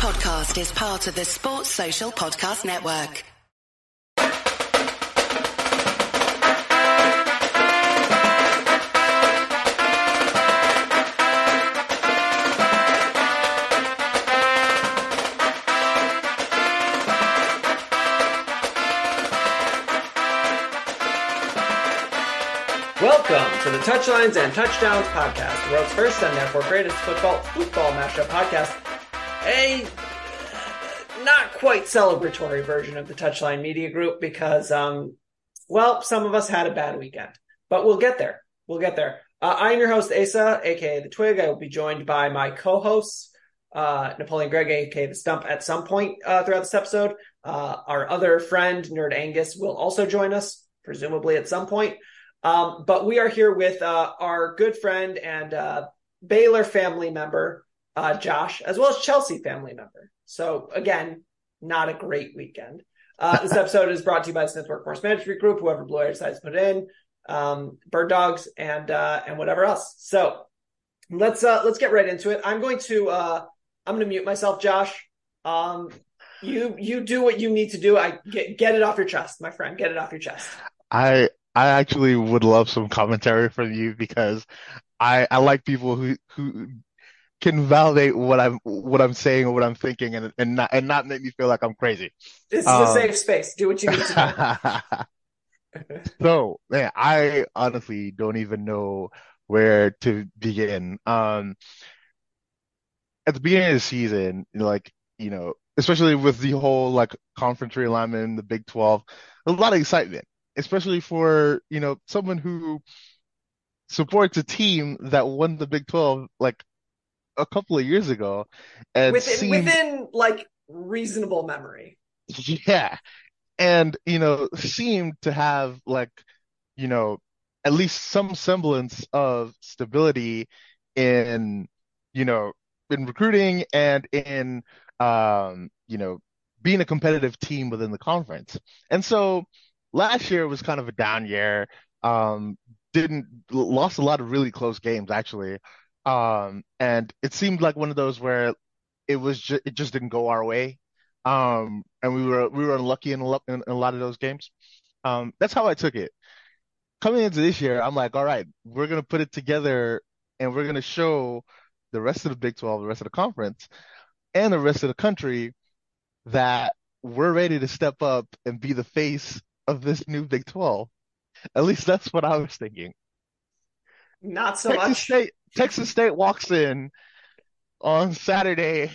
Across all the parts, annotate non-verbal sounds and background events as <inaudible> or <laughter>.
podcast is part of the Sports Social Podcast Network. Welcome to the Touchlines and Touchdowns podcast, the world's first and therefore greatest football football mashup podcast. A not quite celebratory version of the Touchline Media Group because, um, well, some of us had a bad weekend, but we'll get there. We'll get there. Uh, I'm your host, Asa, aka the Twig. I will be joined by my co-hosts, uh, Napoleon Gregg, aka the Stump, at some point uh, throughout this episode. Uh, our other friend, Nerd Angus, will also join us, presumably at some point. Um, but we are here with uh, our good friend and uh, Baylor family member, uh, Josh, as well as Chelsea family member. So again, not a great weekend. Uh, this episode is brought to you by Smith Workforce Management Group, whoever Blue decides to put in, um, Bird Dogs, and uh, and whatever else. So let's uh, let's get right into it. I'm going to I'm going to mute myself, Josh. Um, you you do what you need to do. I get get it off your chest, my friend. Get it off your chest. I I actually would love some commentary from you because I I like people who who can validate what I'm what I'm saying or what I'm thinking and and not and not make me feel like I'm crazy. This is um, a safe space. Do what you need to do. <laughs> so, man, I honestly don't even know where to begin. Um, at the beginning of the season, like you know, especially with the whole like conference realignment the Big Twelve, a lot of excitement especially for you know someone who supports a team that won the Big Twelve like a couple of years ago, and within, seemed, within like reasonable memory. <laughs> Yeah, and you know seemed to have like you know at least some semblance of stability in you know in recruiting and in um you know being a competitive team within the conference. And so last year was kind of a down year. Um, didn't lost a lot of really close games actually. Um, and it seemed like one of those where it was just it just didn't go our way. Um, and we were we were unlucky in a, lot, in a lot of those games. Um, that's how I took it. Coming into this year, I'm like, all right, we're gonna put it together and we're gonna show the rest of the Big 12, the rest of the conference, and the rest of the country that we're ready to step up and be the face of this new Big 12. At least that's what I was thinking. Not so Texas much. State, Texas State walks in on Saturday,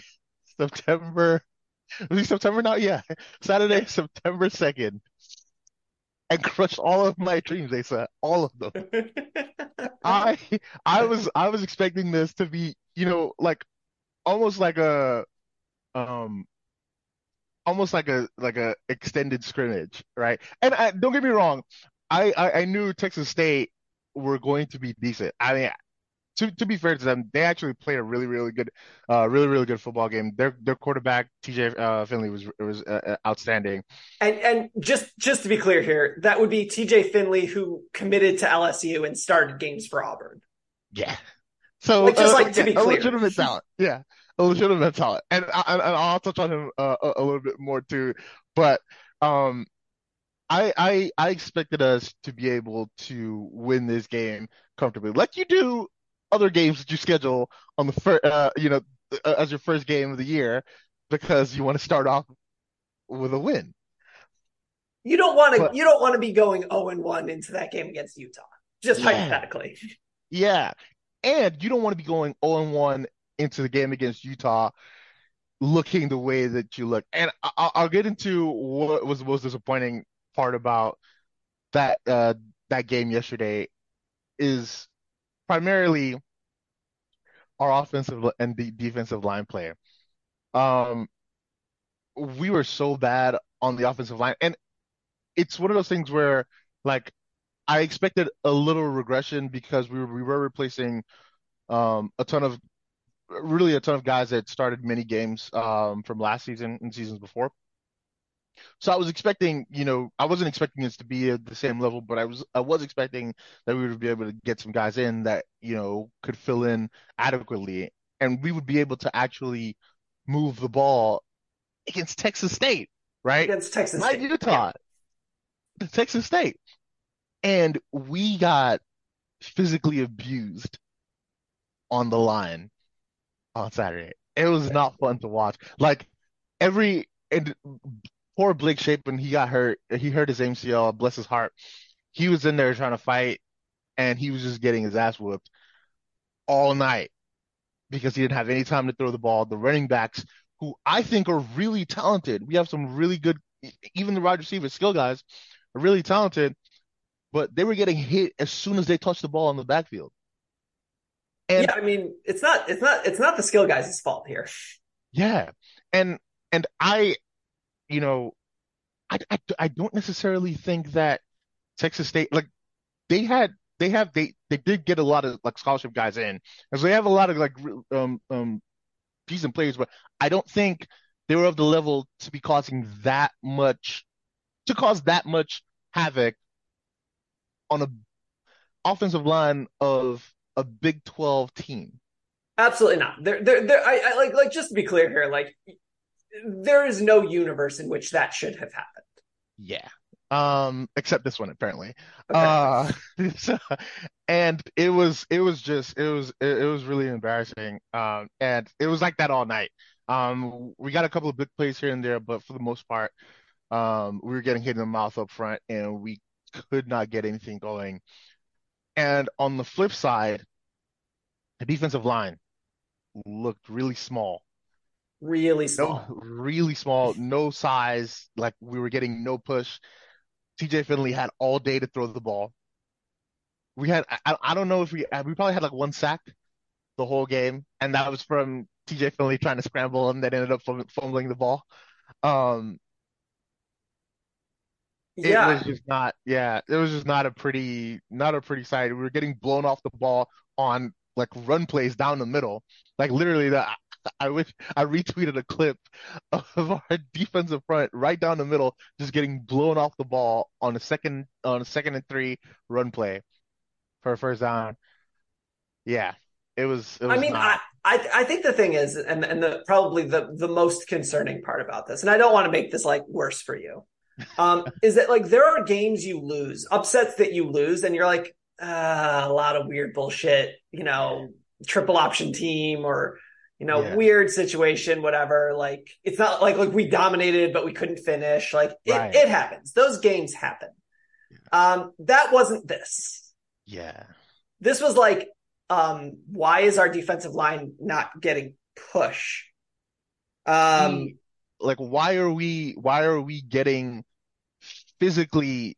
September. Was it September now? Yeah, Saturday, September second, and crushed all of my dreams. They said all of them. <laughs> I I was I was expecting this to be you know like almost like a um almost like a like a extended scrimmage, right? And I, don't get me wrong, I, I, I knew Texas State were going to be decent. I mean, to to be fair to them, they actually played a really really good, uh, really really good football game. Their their quarterback T.J. Uh, Finley was was uh, uh, outstanding. And and just just to be clear here, that would be T.J. Finley who committed to LSU and started games for Auburn. Yeah. So like, just like to be clear, a legitimate talent. Yeah a legitimate talent, and, I, and I'll touch on him uh, a, a, little bit more too. But um, I I I expected us to be able to win this game comfortably, like you do other games that you schedule on the first, uh, you know, uh, as your first game of the year, because you want to start off with a win. You don't want to. You don't want to be going zero and one into that game against Utah, just yeah. hypothetically. Yeah, and you don't want to be going zero and one into the game against Utah looking the way that you look. And I'll, I'll get into what was the most disappointing part about that uh, that game yesterday is primarily our offensive and the defensive line player. Um, we were so bad on the offensive line, and it's one of those things where, like, I expected a little regression because we were, we were replacing um, a ton of really a ton of guys that started many games um, from last season and seasons before. So I was expecting, you know, I wasn't expecting us to be at the same level, but I was I was expecting that we would be able to get some guys in that, you know, could fill in adequately and we would be able to actually move the ball against Texas State, right? Against Texas Not State. Utah, yeah. Texas State. And we got physically abused on the line on Saturday. It was not fun to watch. Like every and poor Blake Shapen, he got hurt. He hurt his MCL, bless his heart. He was in there trying to fight and he was just getting his ass whooped all night because he didn't have any time to throw the ball. The running backs, who I think are really talented, we have some really good, even the wide receiver skill guys are really talented, but they were getting hit as soon as they touched the ball in the backfield. And yeah, I mean, it's not, it's not, it's not the skill guys' fault here. Yeah, and and I, you know, I, I, I don't necessarily think that Texas State like they had they have they they did get a lot of like scholarship guys in, and so they have a lot of like um um decent players, but I don't think they were of the level to be causing that much to cause that much havoc on a offensive line of a Big 12 team. Absolutely not. There, there, there. I, I like, like, just to be clear here, like, there is no universe in which that should have happened. Yeah. Um, except this one apparently. Okay. Uh, <laughs> and it was, it was just, it was, it, it was really embarrassing. Um, and it was like that all night. Um, we got a couple of big plays here and there, but for the most part, um, we were getting hit in the mouth up front, and we could not get anything going. And on the flip side, the defensive line looked really small. Really small. No, really small. No size. Like we were getting no push. TJ Finley had all day to throw the ball. We had, I, I don't know if we, we probably had like one sack the whole game. And that was from TJ Finley trying to scramble and then ended up fumbling the ball. Um, yeah. It was just not, yeah, it was just not a pretty, not a pretty sight. We were getting blown off the ball on like run plays down the middle. Like literally, the <laughs> I wish I retweeted a clip of <laughs> our defensive front right down the middle, just getting blown off the ball on a second on a second and three run play for a first down. Yeah, it was. It was I mean, not... I, I I think the thing is, and and the probably the the most concerning part about this, and I don't want to make this like worse for you <laughs> um, is that like there are games you lose, upsets that you lose, and you're like, uh, a lot of weird bullshit, you know, triple option team or you know, yeah. weird situation, whatever. Like it's not like like we dominated, but we couldn't finish. Like it, right. it happens. Those games happen. Yeah. Um, that wasn't this. Yeah. This was like, um, why is our defensive line not getting push? Um, like why are we why are we getting physically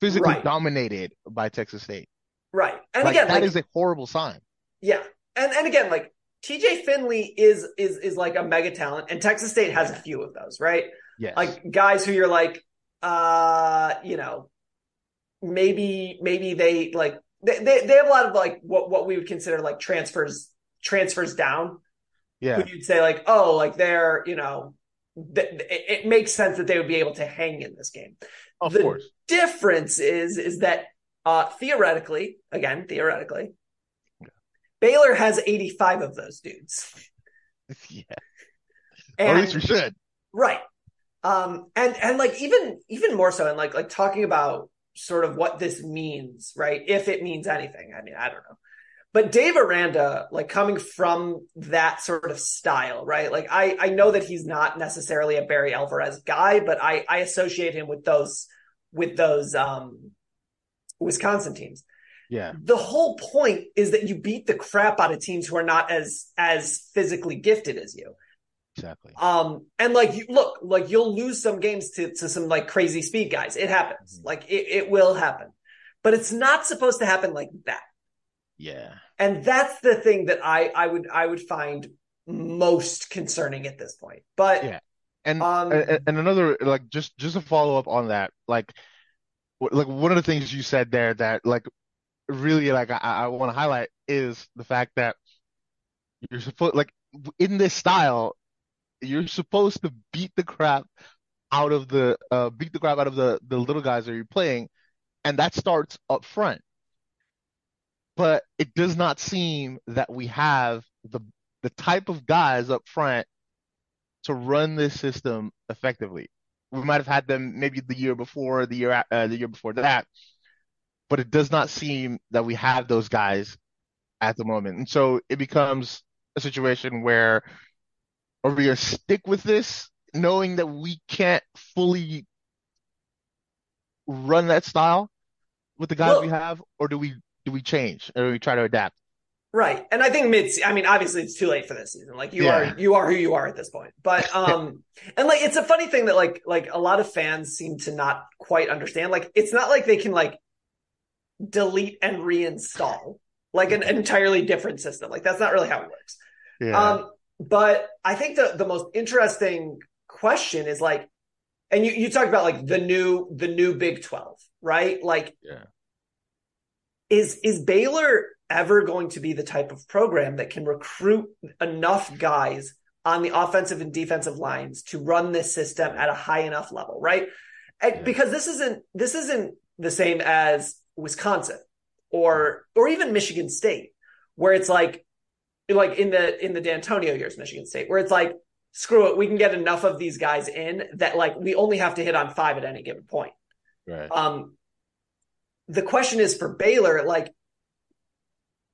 physically right. dominated by Texas State? Right. And like, again, that like, is a horrible sign. Yeah. And and again, like TJ Finley is is is like a mega talent, and Texas State has a few of those, right? Yes. Like guys who you're like, uh, you know, maybe maybe they like they, they, they have a lot of like what what we would consider like transfers transfers down yeah. who you'd say like, oh, like they're, you know, th- it, it, makes sense that they would be able to hang in this game. Of the course. difference is, is that uh, theoretically, again, theoretically, yeah. Baylor has 85 of those dudes. <laughs> yeah. And, at least we should. Right. Um, and, and like even, even more so, and like, like talking about sort of what this means, right? If it means anything. I mean, I don't know. But Dave Aranda, like coming from that sort of style, right? Like I, I know that he's not necessarily a Barry Alvarez guy, but I, I associate him with those, with those, um, Wisconsin teams. Yeah. The whole point is that you beat the crap out of teams who are not as, as physically gifted as you. Exactly. Um, and like you look, like you'll lose some games to, to some like crazy speed guys. It happens. Mm-hmm. Like it, it will happen, but it's not supposed to happen like that. Yeah. And that's the thing that I I would I would find most concerning at this point. But yeah. And um, and, and another like just just a follow up on that like like one of the things you said there that like really like I, I want to highlight is the fact that you're supposed like in this style you're supposed to beat the crap out of the uh beat the crap out of the the little guys that you're playing and that starts up front but it does not seem that we have the the type of guys up front to run this system effectively. We might have had them maybe the year before, the year uh, the year before that, but it does not seem that we have those guys at the moment. And so it becomes a situation where are we gonna stick with this, knowing that we can't fully run that style with the guys Well- we have, or do we do we change or do we try to adapt? Right. And I think mid I mean, obviously it's too late for this season. Like you Yeah. are you are who you are at this point. But <laughs> um and like it's a funny thing that like like a lot of fans seem to not quite understand. Like it's not like they can like delete and reinstall like an, an entirely different system. Like that's not really how it works. Yeah. Um, but I think the the most interesting question is like, and you you talked about like the new the new Big Twelve, right? Like, Yeah. is is Baylor ever going to be the type of program that can recruit enough guys on the offensive and defensive lines to run this system at a high enough level, right? And- Yeah. Because this isn't this isn't the same as Wisconsin or or even Michigan State, where it's like like in the in the D'Antonio years, Michigan State, where it's like, screw it, we can get enough of these guys in that like we only have to hit on five at any given point. right. Um, the question is for Baylor, like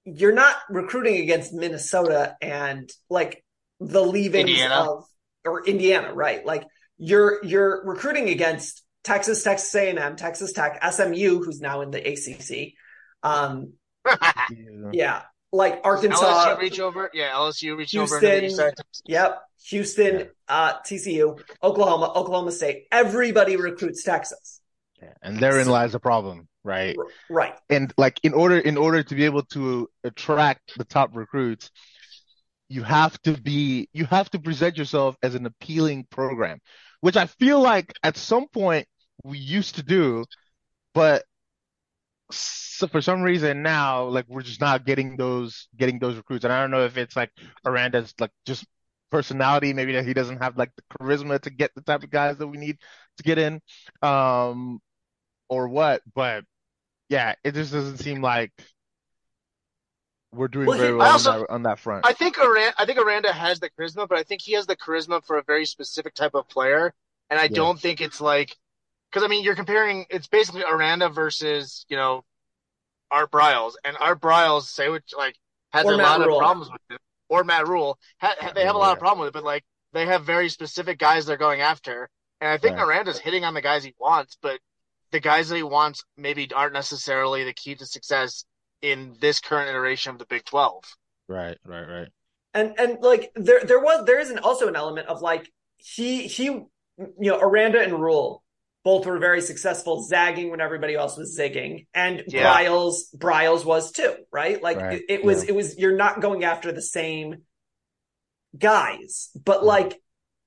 you're not recruiting against Minnesota and like the leavings Indiana. of or Indiana, right? Like you're you're recruiting against Texas, Texas A&M, Texas Tech, SMU, who's now in the ACC. Um, Yeah. <laughs> yeah, like Arkansas. LSU reach over. Yeah, LSU reach over into the Houston. east side. Yep. Houston, Yeah. uh, TCU, Oklahoma, Oklahoma State. Everybody recruits Texas. Yeah. And therein lies the problem, right? Right. And like in order in order to be able to attract the top recruits, you have to be you have to present yourself as an appealing program, which I feel like at some point we used to do, but so for some reason now like we're just not getting those getting those recruits. And I don't know if it's like Aranda's like just personality, maybe that he doesn't have like the charisma to get the type of guys that we need to get in. Um or what, but yeah, it just doesn't seem like we're doing Well, very well also- on that on that front. I think Aranda, I think Aranda has the charisma, but I think he has the charisma for a very specific type of player, and I Yeah. don't think it's like because I mean you're comparing it's basically Aranda versus you know Art Briles, and Art Briles say which like has Or a Matt lot Rhule. of problems with it, or Matt Rhule, ha, ha- they have a lot of problem with it, but like they have very specific guys they're going after, and I think Right. Aranda's hitting on the guys he wants, but the guys that he wants maybe aren't necessarily the key to success in this current iteration of the Big Twelve. Right, right, right. and and like there there was there is an, also an element of like he he you know Aranda and Rhule both were very successful zagging when everybody else was zigging and Yeah. Briles Briles was too right like Right, it, it was yeah. it was you're not going after the same guys but Mm-hmm. like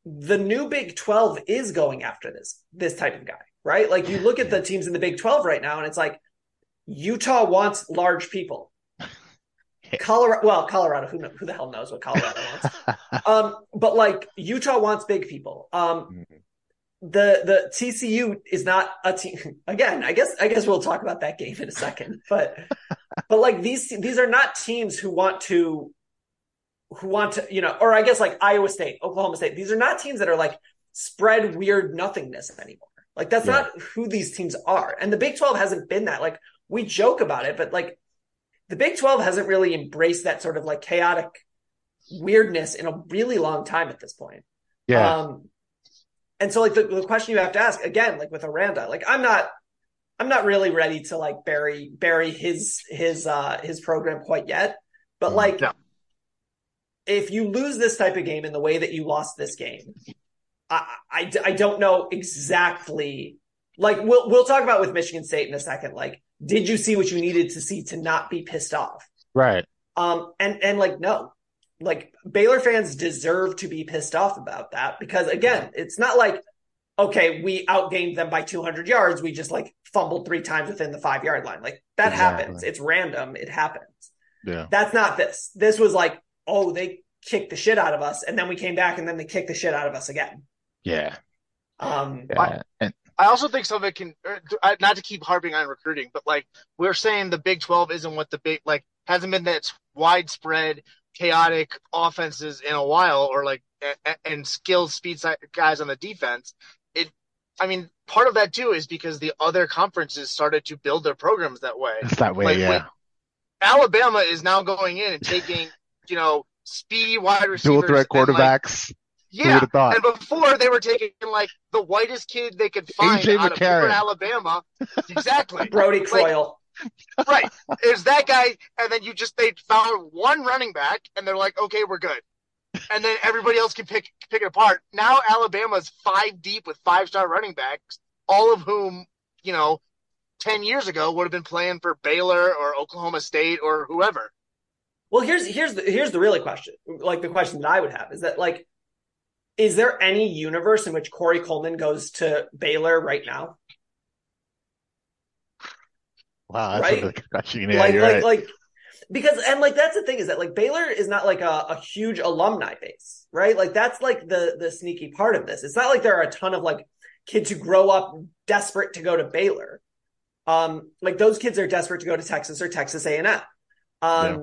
the new Big 12 is going after this this type of guy right like you look at the teams in the Big 12 right now and it's like Utah wants large people <laughs> Colorado, well, Colorado, who kno- who the hell knows what Colorado wants? <laughs> Um, but like Utah wants big people. Um, Mhm. The the TCU is not a team. <laughs> Again, I guess I guess we'll talk about that game in a second. But <laughs> but like these these are not teams who want to who want to you know, or I guess like Iowa State, Oklahoma State. These are not teams that are like spread weird nothingness anymore. Like that's Yeah. not who these teams are. And the Big Twelve hasn't been that. Like we joke about it, but like the Big 12 hasn't really embraced that sort of like chaotic weirdness in a really long time at this point. Yeah, Um, and so like the, the question you have to ask again, like with Aranda, like I'm not, I'm not really ready to like bury, bury his, his, uh, his program quite yet. But Mhm. like, No. if you lose this type of game in the way that you lost this game, I, I, I don't know exactly. Like we'll we'll talk about with Michigan State in a second. Like, did you see what you needed to see to not be pissed off? right. Um, and and like no, like Baylor fans deserve to be pissed off about that because again, it's not like okay, we outgained them by 200 yards. We just like fumbled three times within the five yard line. Like that Exactly. happens. It's random. It happens. Yeah. That's not this. This was like, oh, they kicked the shit out of us, and then we came back, and then they kicked the shit out of us again. Yeah. Um, Yeah. And I also think some of it can, er, not to keep harping on recruiting, but like we're saying the Big 12 isn't what the big, like, hasn't been that widespread chaotic offenses in a while, or like and skilled speed guys on the defense. It, I mean, part of that too is because the other conferences started to build their programs that way. It's that way, like, yeah. Alabama is now going in and taking, you know, speedy wide receivers, dual threat quarterbacks. Like, yeah, and before they were taking like the whitest kid they could find AJ out McCarron. of Alabama. Exactly, <laughs> Brody Croyle. Like, right, is that guy? And then you just they found one running back, and they're like, okay, we're good. And then everybody else can pick pick it apart. Now Alabama's five deep with five star running backs, all of whom you know, ten years ago would have been playing for Baylor or Oklahoma State or whoever. Well, here's here's the here's the really question. Like the question that I would have is that like is there any universe in which Corey Coleman goes to Baylor right now? Wow, that's right? good. Yeah, like, like, right. like, because and like that's the thing is that like Baylor is not like a, a huge alumni base, right? Like that's like the the sneaky part of this. It's not like there are a ton of like kids who grow up desperate to go to Baylor. Um, like those kids are desperate to go to Texas or Texas A and M. Um, Yeah.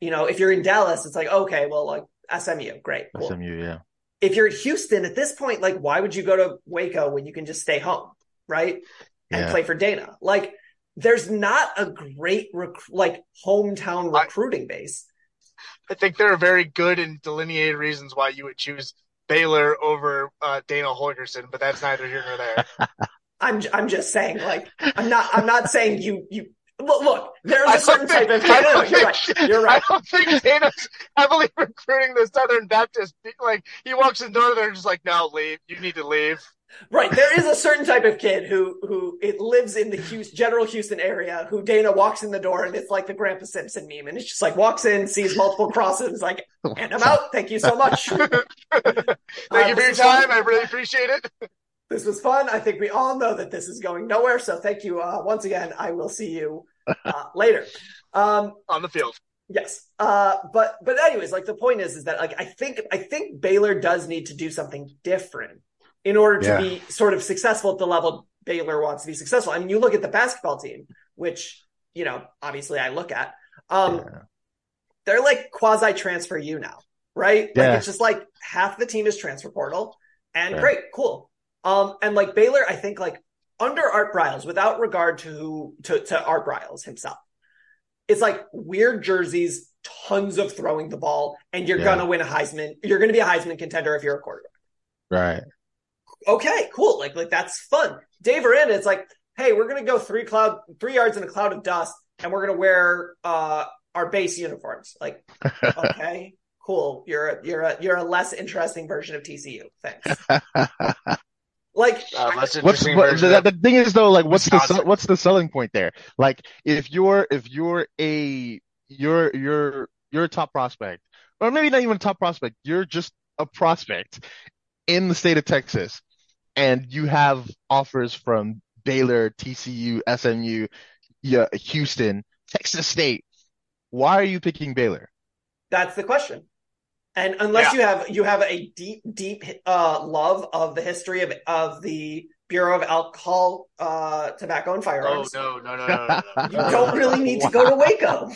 you know, if you're in Dallas, it's like okay, well, like SMU, great, cool SMU, yeah. if you're at Houston at this point, like why would you go to Waco when you can just stay home, right? And Yeah. play for Dana. Like there's not a great rec- like hometown I- recruiting base. I think there are very good and delineated reasons why you would choose Baylor over uh, Dana Holgorsen, but that's neither here nor there. <laughs> I'm I'm just saying like I'm not I'm not saying you you look, look there's I a certain type of I don't you're right think- you're right I don't think Dana's heavily recruiting the Southern Baptist. Like he walks in the door, they're just like, "No, leave. You need to leave." Right there is a certain type of kid who who it lives in the Houston, general Houston area who Dana walks in the door and it's like the Grandpa Simpson meme and it's just like walks in sees multiple crosses like and I'm out thank you so much. <laughs> Thank Uh, you for your fun. time. I really appreciate it. This was fun. I think we all know that this is going nowhere. So thank you uh, once again. I will see you uh, <laughs> later. Um, On the field. yes. Uh, but but anyways, like the point is, is that like I think I think Baylor does need to do something different in order to Yeah. be sort of successful at the level Baylor wants to be successful. I mean, you look at the basketball team, which you know obviously I look at. Um, Yeah. they're like quasi transfer you now, right? Like it's just like half the team is transfer portal, and Yeah. great, cool. Um, and like Baylor, I think like under Art Briles, without regard to who to, to Art Briles himself, it's like weird jerseys, tons of throwing the ball, and you're Yeah. gonna win a Heisman. You're gonna be a Heisman contender if you're a quarterback. Right. Okay, cool. Like like that's fun. Dave Aranda, it's like, hey, we're gonna go three cloud three yards in a cloud of dust, and we're gonna wear uh our base uniforms. Like <laughs> okay, cool. You're a, you're a you're a less interesting version of TCU. Thanks. <laughs> Like Uh, less What's interesting what, version the, the thing is though, like what's the Wisconsin. sell- what's the selling point there? Like if you're if you're a you're you're you're a top prospect, or maybe not even a top prospect, you're just a prospect in the state of Texas, and you have offers from Baylor, TCU, SMU, yeah, Houston, Texas State. Why are you picking Baylor? That's the question. And unless Yeah. you have you have a deep deep uh, love of the history of of the Bureau of Alcohol, uh, Tobacco and Oh Firearms, no no no no no no! you don't really need to go to Waco.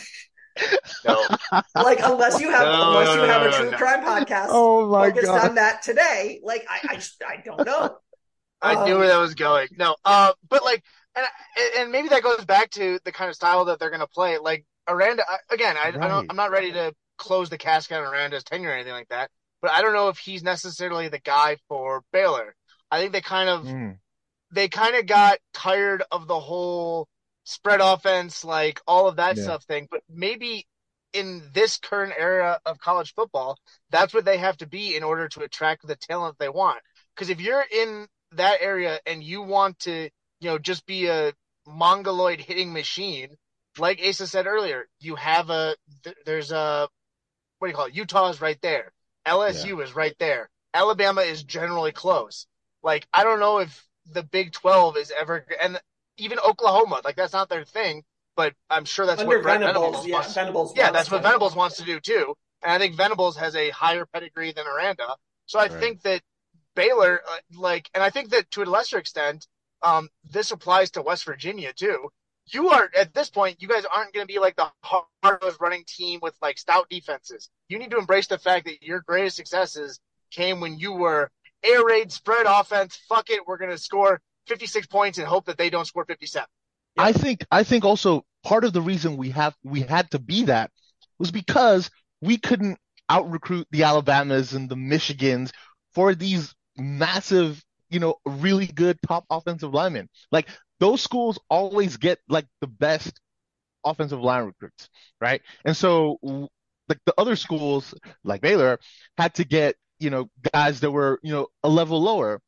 <laughs> no. Like unless you have No, unless no, you have no, a true no. crime podcast Oh my focused God. on that today. Like I I, just, I don't know. I knew Um, where that was going. No, uh, but like, and and maybe that goes back to the kind of style that they're going to play. Like Aranda, again, I, I don't. I'm not ready to close the casket on Aranda's tenure or anything like that. But I don't know if he's necessarily the guy for Baylor. I think they kind of Mm, they kind of got tired of the whole spread offense, like all of that Yeah. stuff thing. But maybe in this current era of college football, that's what they have to be in order to attract the talent they want. Because if you're in that area and you want to, you know, just be a mongoloid hitting machine, like Asa said earlier, you have a th- there's a what do you call it? Utah is right there. LSU is right there. Alabama is generally close. Like I don't know if the Big Twelve is ever and even Oklahoma, like that's not their thing, but I'm sure that's Under what Brent Venables, Venables yeah, wants. Venables. Yeah, that's what Venables wants to do too. And I think Venables has a higher pedigree than Aranda. So I Right. think that Baylor, uh, like, and I think that to a lesser extent, um, this applies to West Virginia too. you are at this point, you guys aren't going to be like the hard-nosed running team with like stout defenses. You need to embrace the fact that your greatest successes came when you were air raid spread offense. Fuck it, we're going to score 56 points and hope that they don't score 57. I think I think also part of the reason we have we had to be that was because we couldn't out recruit the Alabamas and the Michigans for these massive, you know, really good top offensive linemen. Like those schools always get like the best offensive line recruits, right? And so like the other schools like Baylor had to get, you know, guys that were, you know, a level lower.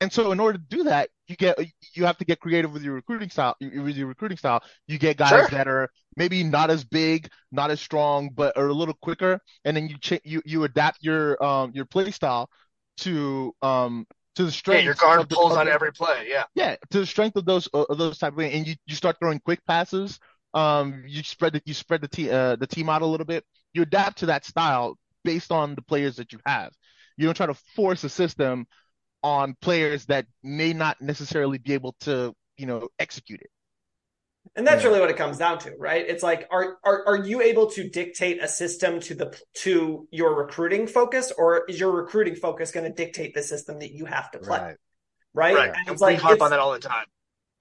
And so in order to do that, you get you have to get creative with your recruiting style with your recruiting style. You get guys Sure. that are maybe not as big, not as strong, but are a little quicker, and then you ch- you you adapt your um your play style to um to the Yeah, strength your guard of the, pulls of on the- every play. Yeah. yeah, to the strength of those of those type of and you, you start throwing quick passes. Um, you spread the you spread the team uh, the team out a little bit. You adapt to that style based on the players that you have. You don't try to force a system on players that may not necessarily be able to you know execute it. And that's Yeah. really what it comes down to, right? It's like, are, are are you able to dictate a system to the to your recruiting focus, or is your recruiting focus going to dictate the system that you have to play, right? Right. And And it's we like harp it's- on that all the time.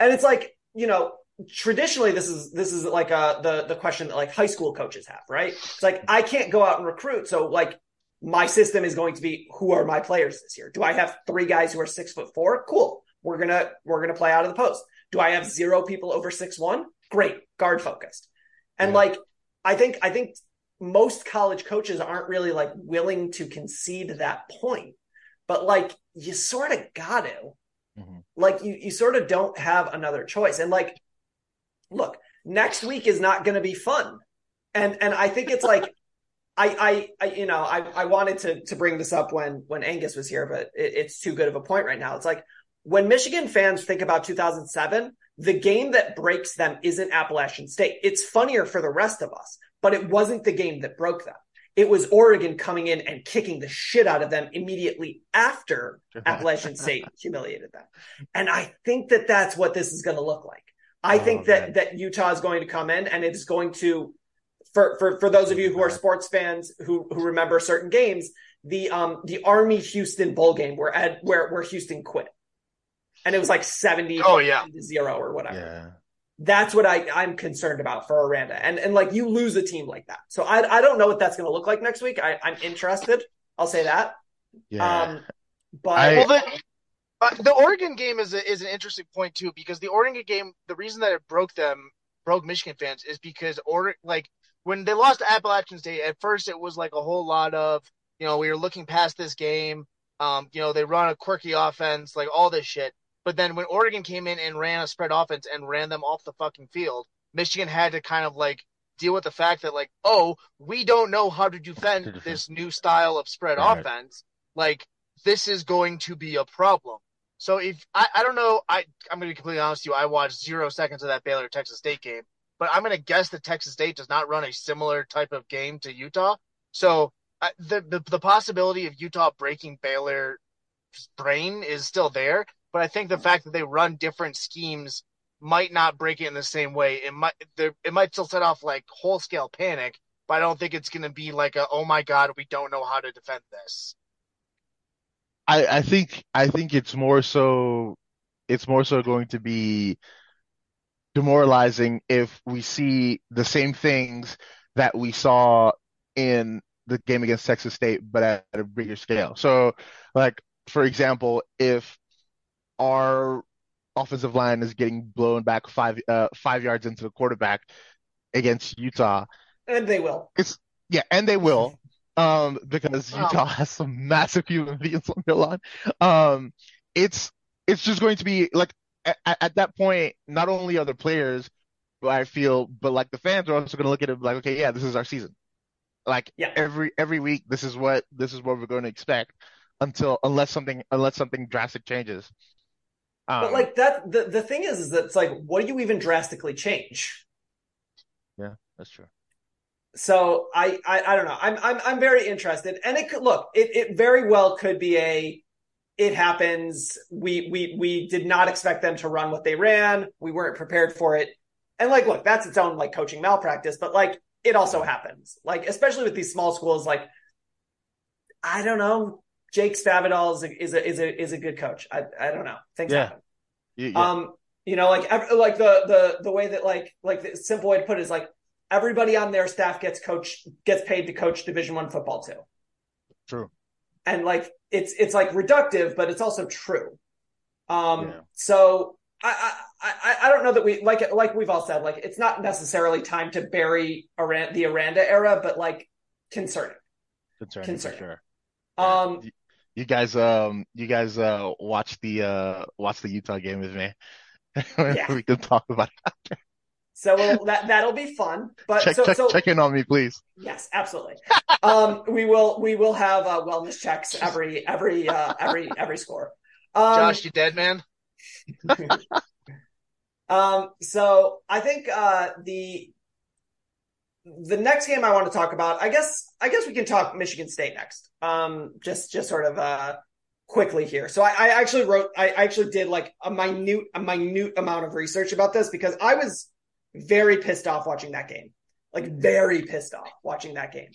and it's like you know traditionally this is this is like uh the the question that like high school coaches have right it's like i can't go out and recruit so like my system is going to be who are my players this year do i have three guys who are six foot four cool we're gonna we're gonna play out of the post do i have zero people over six one great guard focused and Yeah. like i think i think most college coaches aren't really like willing to concede that point but like you sort of got to Mhm. like you you sort of don't have another choice and like look next week is not going to be fun and and i think it's like I, I, I, you know, I, I wanted to to bring this up when when Angus was here, but it, it's too good of a point right now. It's like when Michigan fans think about 2007, the game that breaks them isn't Appalachian State. It's funnier for the rest of us, but it wasn't the game that broke them. It was Oregon coming in and kicking the shit out of them immediately after Appalachian State <laughs> humiliated them. And I think that that's what this is going to look like. I Oh, think that man. that Utah is going to come in and it's going to for for for those of you who are sports fans who who remember certain games, the um the Army Houston bowl game where Ed where where Houston quit. And it was like 70 Oh, yeah. to 0 or whatever. Yeah. That's what I I'm concerned about for Aranda. And and like you lose a team like that. So I I don't know what that's going to look like next week. I I'm interested. I'll say that. Yeah. Um but I- Well, the, uh, the Oregon game is a, is an interesting point too because the Oregon game, the reason that it broke them, broke Michigan fans, is because Oregon, like when they lost to Appalachian State, at first it was like a whole lot of, you know, we were looking past this game. Um, you know, they run a quirky offense, like all this shit. But then when Oregon came in and ran a spread offense and ran them off the fucking field, Michigan had to kind of like deal with the fact that like, oh, we don't know how to defend this new style of spread Right. offense. Like this is going to be a problem. So if I, I don't know, I I'm gonna be completely honest with you. I watched zero seconds of that Baylor Texas State game, but I'm gonna guess that Texas State does not run a similar type of game to Utah. So I, the, the the possibility of Utah breaking Baylor's brain is still there, but I think the fact that they run different schemes might not break it in the same way. It might it might still set off like whole scale panic, but I don't think it's gonna be like a oh my god we don't know how to defend this. I, I think I think it's more so it's more so going to be demoralizing if we see the same things that we saw in the game against Texas State, but at, a bigger scale. So, like for example, if our offensive line is getting blown back five uh, five yards into the quarterback against Utah, and they will. yeah, and they will, <laughs> um, because. Utah <laughs> has some massive human beings on their line. Um, it's it's just going to be like at, at that point, not only are the players, but I feel, but like the fans are also going to look at it like, okay, yeah, this is our season. Like Yeah. every every week, this is what this is what we're going to expect until unless something unless something drastic changes. But Um, like that the the thing is is that it's like what do you even drastically change? Yeah, that's true. So I, I I don't know. I'm I'm I'm very interested, and it could look. It it very well could be a. It happens. We we we did not expect them to run what they ran. We weren't prepared for it. And like, look, that's its own like coaching malpractice, but like it also happens. Like, especially with these small schools, like I don't know, Jake Spavital is a, is a is a is a good coach. I I don't know. Things Yeah. happen. Yeah. Um, you know, like like the the the way that like like the simple way to put it is like everybody on their staff gets coach gets paid to coach Division One football too, True. and like it's it's like reductive, but it's also true. Um, Yeah. so I, I I I don't know that we like like we've all said like it's not necessarily time to bury Aran- the Aranda era, but like concerning. Concerning, Concerning. sure. Um, You- you guys, um, you guys, uh, watch the, uh, watch the Utah game with me. <laughs> Yeah. We can talk about it. so we'll, that that'll be fun. But Check, so check, so check in on me, please. Yes, absolutely. um, we will we will have uh, wellness checks every every uh, every every score. Um, Josh, you dead man? <laughs> um, so I think uh, the the next game I want to talk about, I guess I guess we can talk Michigan State next. Um, just just sort of uh, quickly here. So I, I actually wrote I actually did like a minute a minute amount of research about this because I was very pissed off watching that game. Like very pissed off watching that game,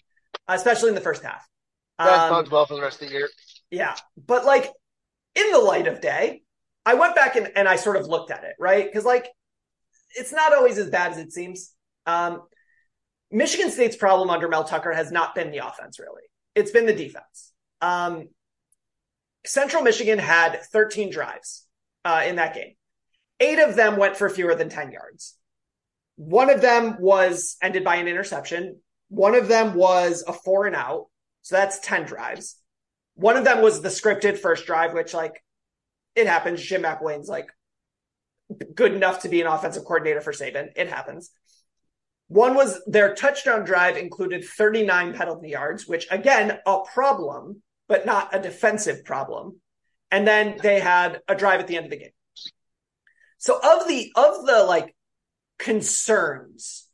especially in the first half. That Um, well for the rest of the year. yeah. But like in the light of day, I went back and, and I sort of looked at it, right? Because like it's not always as bad as it seems. Um, Michigan State's problem under Mel Tucker has not been the offense, really. It's been the defense. Um, Central Michigan had 13 drives uh, in that game. Eight of them went for fewer than 10 yards. One of them was ended by an interception. One of them was a four and out. So that's 10 drives. One of them was the scripted first drive, which like it happens. Jim McElwain's like good enough to be an offensive coordinator for Saban. It happens. One was their touchdown drive included 39 penalty yards, which again, a problem, but not a defensive problem. And then they had a drive at the end of the game. So of the of the like concerns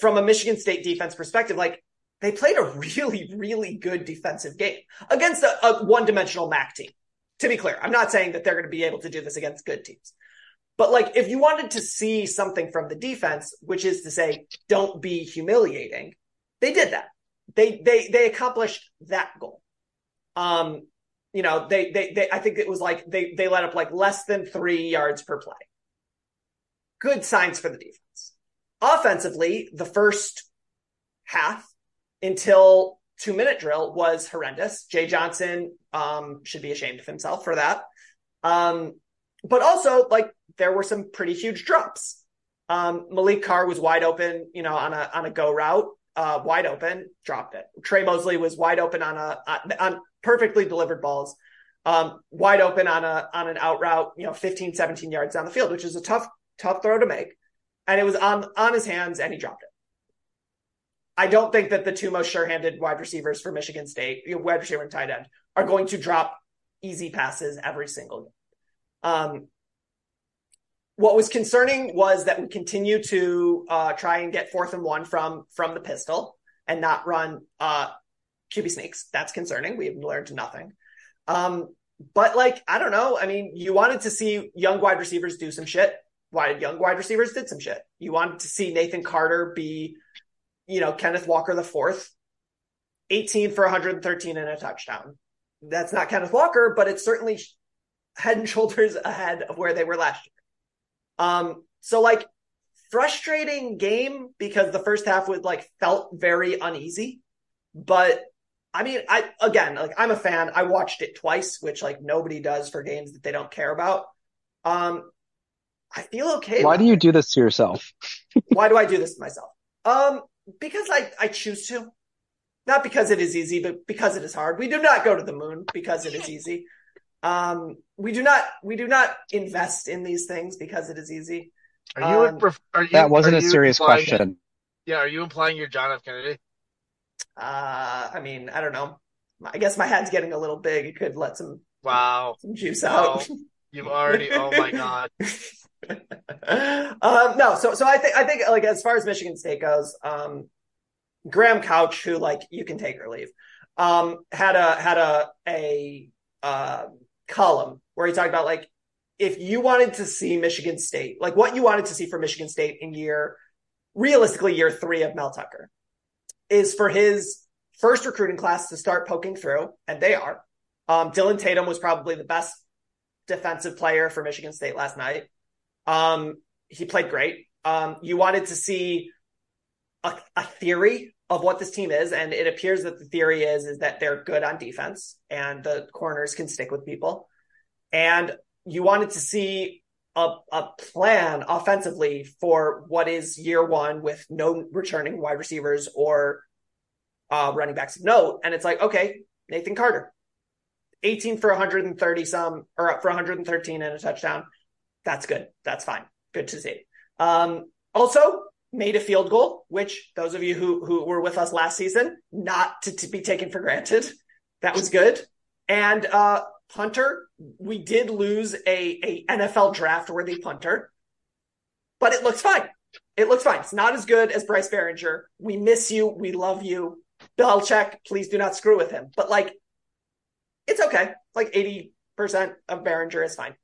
from a Michigan State defense perspective, like they played a really, really good defensive game against a, a one-dimensional MAC team. To be clear, I'm not saying that they're going to be able to do this against good teams. But like if you wanted to see something from the defense, which is to say don't be humiliating, they did that. They they they accomplished that goal. Um you know, they they they I think it was like they they let up like less than 3 yards per play. Good signs for the defense. Offensively, the first half until 2 minute drill was horrendous. Jay Johnson um should be ashamed of himself for that. Um but also like there were some pretty huge drops. Um, Maliq Carr was wide open, you know, on a on a go route, uh, wide open, dropped it. Tre Mosley was wide open on a on, on perfectly delivered balls, um, wide open on a on an out route, you know, 15, 17 yards down the field, which is a tough tough throw to make, and it was on on his hands and he dropped it. I don't think that the two most sure-handed wide receivers for Michigan State, you know, wide receiver and tight end, are going to drop easy passes every single game. Um, what was concerning was that we continue to uh, try and get fourth and one from from the pistol and not run uh, QB sneaks. That's concerning. We have learned nothing. Um, but like I don't know. I mean, you wanted to see young wide receivers do some shit. Why did young wide receivers did some shit. You wanted to see Nathan Carter be, you know, Kenneth Walker the fourth, 18 for 113 and a touchdown. That's not Kenneth Walker, but it's certainly head and shoulders ahead of where they were last year. Um, so like frustrating game because the first half was like felt very uneasy. But I mean, I again, like I'm a fan. I watched it twice, which like nobody does for games that they don't care about. Um, I feel okay. Why do you it. do this to yourself? <laughs> Why do I do this to myself? Um, because I I choose to. Not because it is easy, but because it is hard. We do not go to the moon because it is easy. Um, we do not we do not invest in these things because it is easy. Are you? Um, are you That wasn't are a you serious implying- question. Yeah, are you implying you're John F. Kennedy? Uh, I mean, I don't know. I guess my head's getting a little big. It could let some Wow, some juice Wow. out. you've already. Oh my God. <laughs> um, no, so so I think I think like as far as Michigan State goes, um, Graham Couch, who like you can take or leave, um, had a had a a uh, column where he talked about like if you wanted to see Michigan State, like what you wanted to see for Michigan State in year, realistically, year three of Mel Tucker, is for his first recruiting class to start poking through, and they are. Um, Dillon Tatum was probably the best defensive player for Michigan State last night. Um, he played great. Um, you wanted to see a, a theory of what this team is, and it appears that the theory is is that they're good on defense and the corners can stick with people. And you wanted to see a, a plan offensively for what is year one with no returning wide receivers or uh, running backs of note. And it's like, okay, Nathan Carter, 18 for 130 some or up for 113 and a touchdown. That's good. That's fine. Good to see. Um, also made a field goal, which those of you who, who were with us last season, not to, to be taken for granted. That was good. And, uh, punter, we did lose a, a NFL draft worthy punter, but it looks fine. It looks fine. It's not as good as Bryce Baringer. We miss you. We love you. Belichick, please do not screw with him. But like, it's okay. Like 80% of Baringer is fine.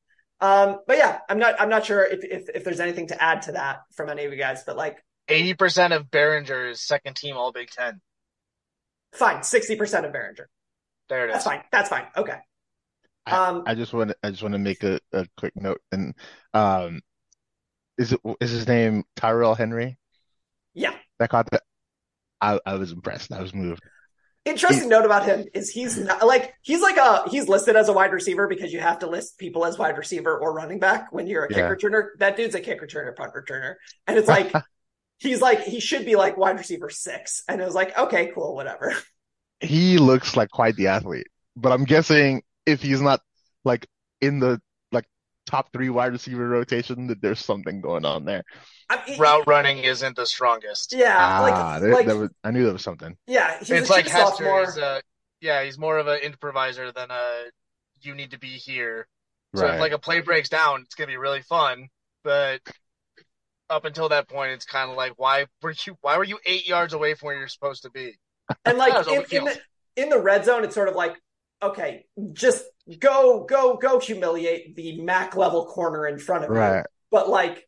Um, but yeah, I'm not, I'm not sure if, if, if there's anything to add to that from any of you guys, but like 80% of Baringer is second team all Big Ten. Fine. 60% of Baringer. There it is. That's fine. That's fine. Okay. Um, I, I just want to, I just want to make a, a quick note and, um, is it, is his name Tyrell Henry? Yeah. That caught that. I, I was impressed. I was moved. Interesting he, note about him is he's not like he's like a he's listed as a wide receiver because you have to list people as wide receiver or running back when you're a yeah. kick returner. That dude's a kick returner, punt returner, and it's like <laughs> he's like he should be like wide receiver six, and it was like okay, cool, whatever. He looks like quite the athlete, but I'm guessing if he's not like in the like top three wide receiver rotation, that there's something going on there. I mean, Route running isn't the strongest. Yeah, ah, like, there, like there was, I knew there was something. Yeah, it's like Hester. He's a, yeah, he's more of an improviser than a you need to be here. So right. if like a play breaks down, it's gonna be really fun. But up until that point, it's kind of like why were you why were you eight yards away from where you're supposed to be? And like in, in, the, in the red zone, it's sort of like okay, just go go go humiliate the Mac level corner in front of right. you. But like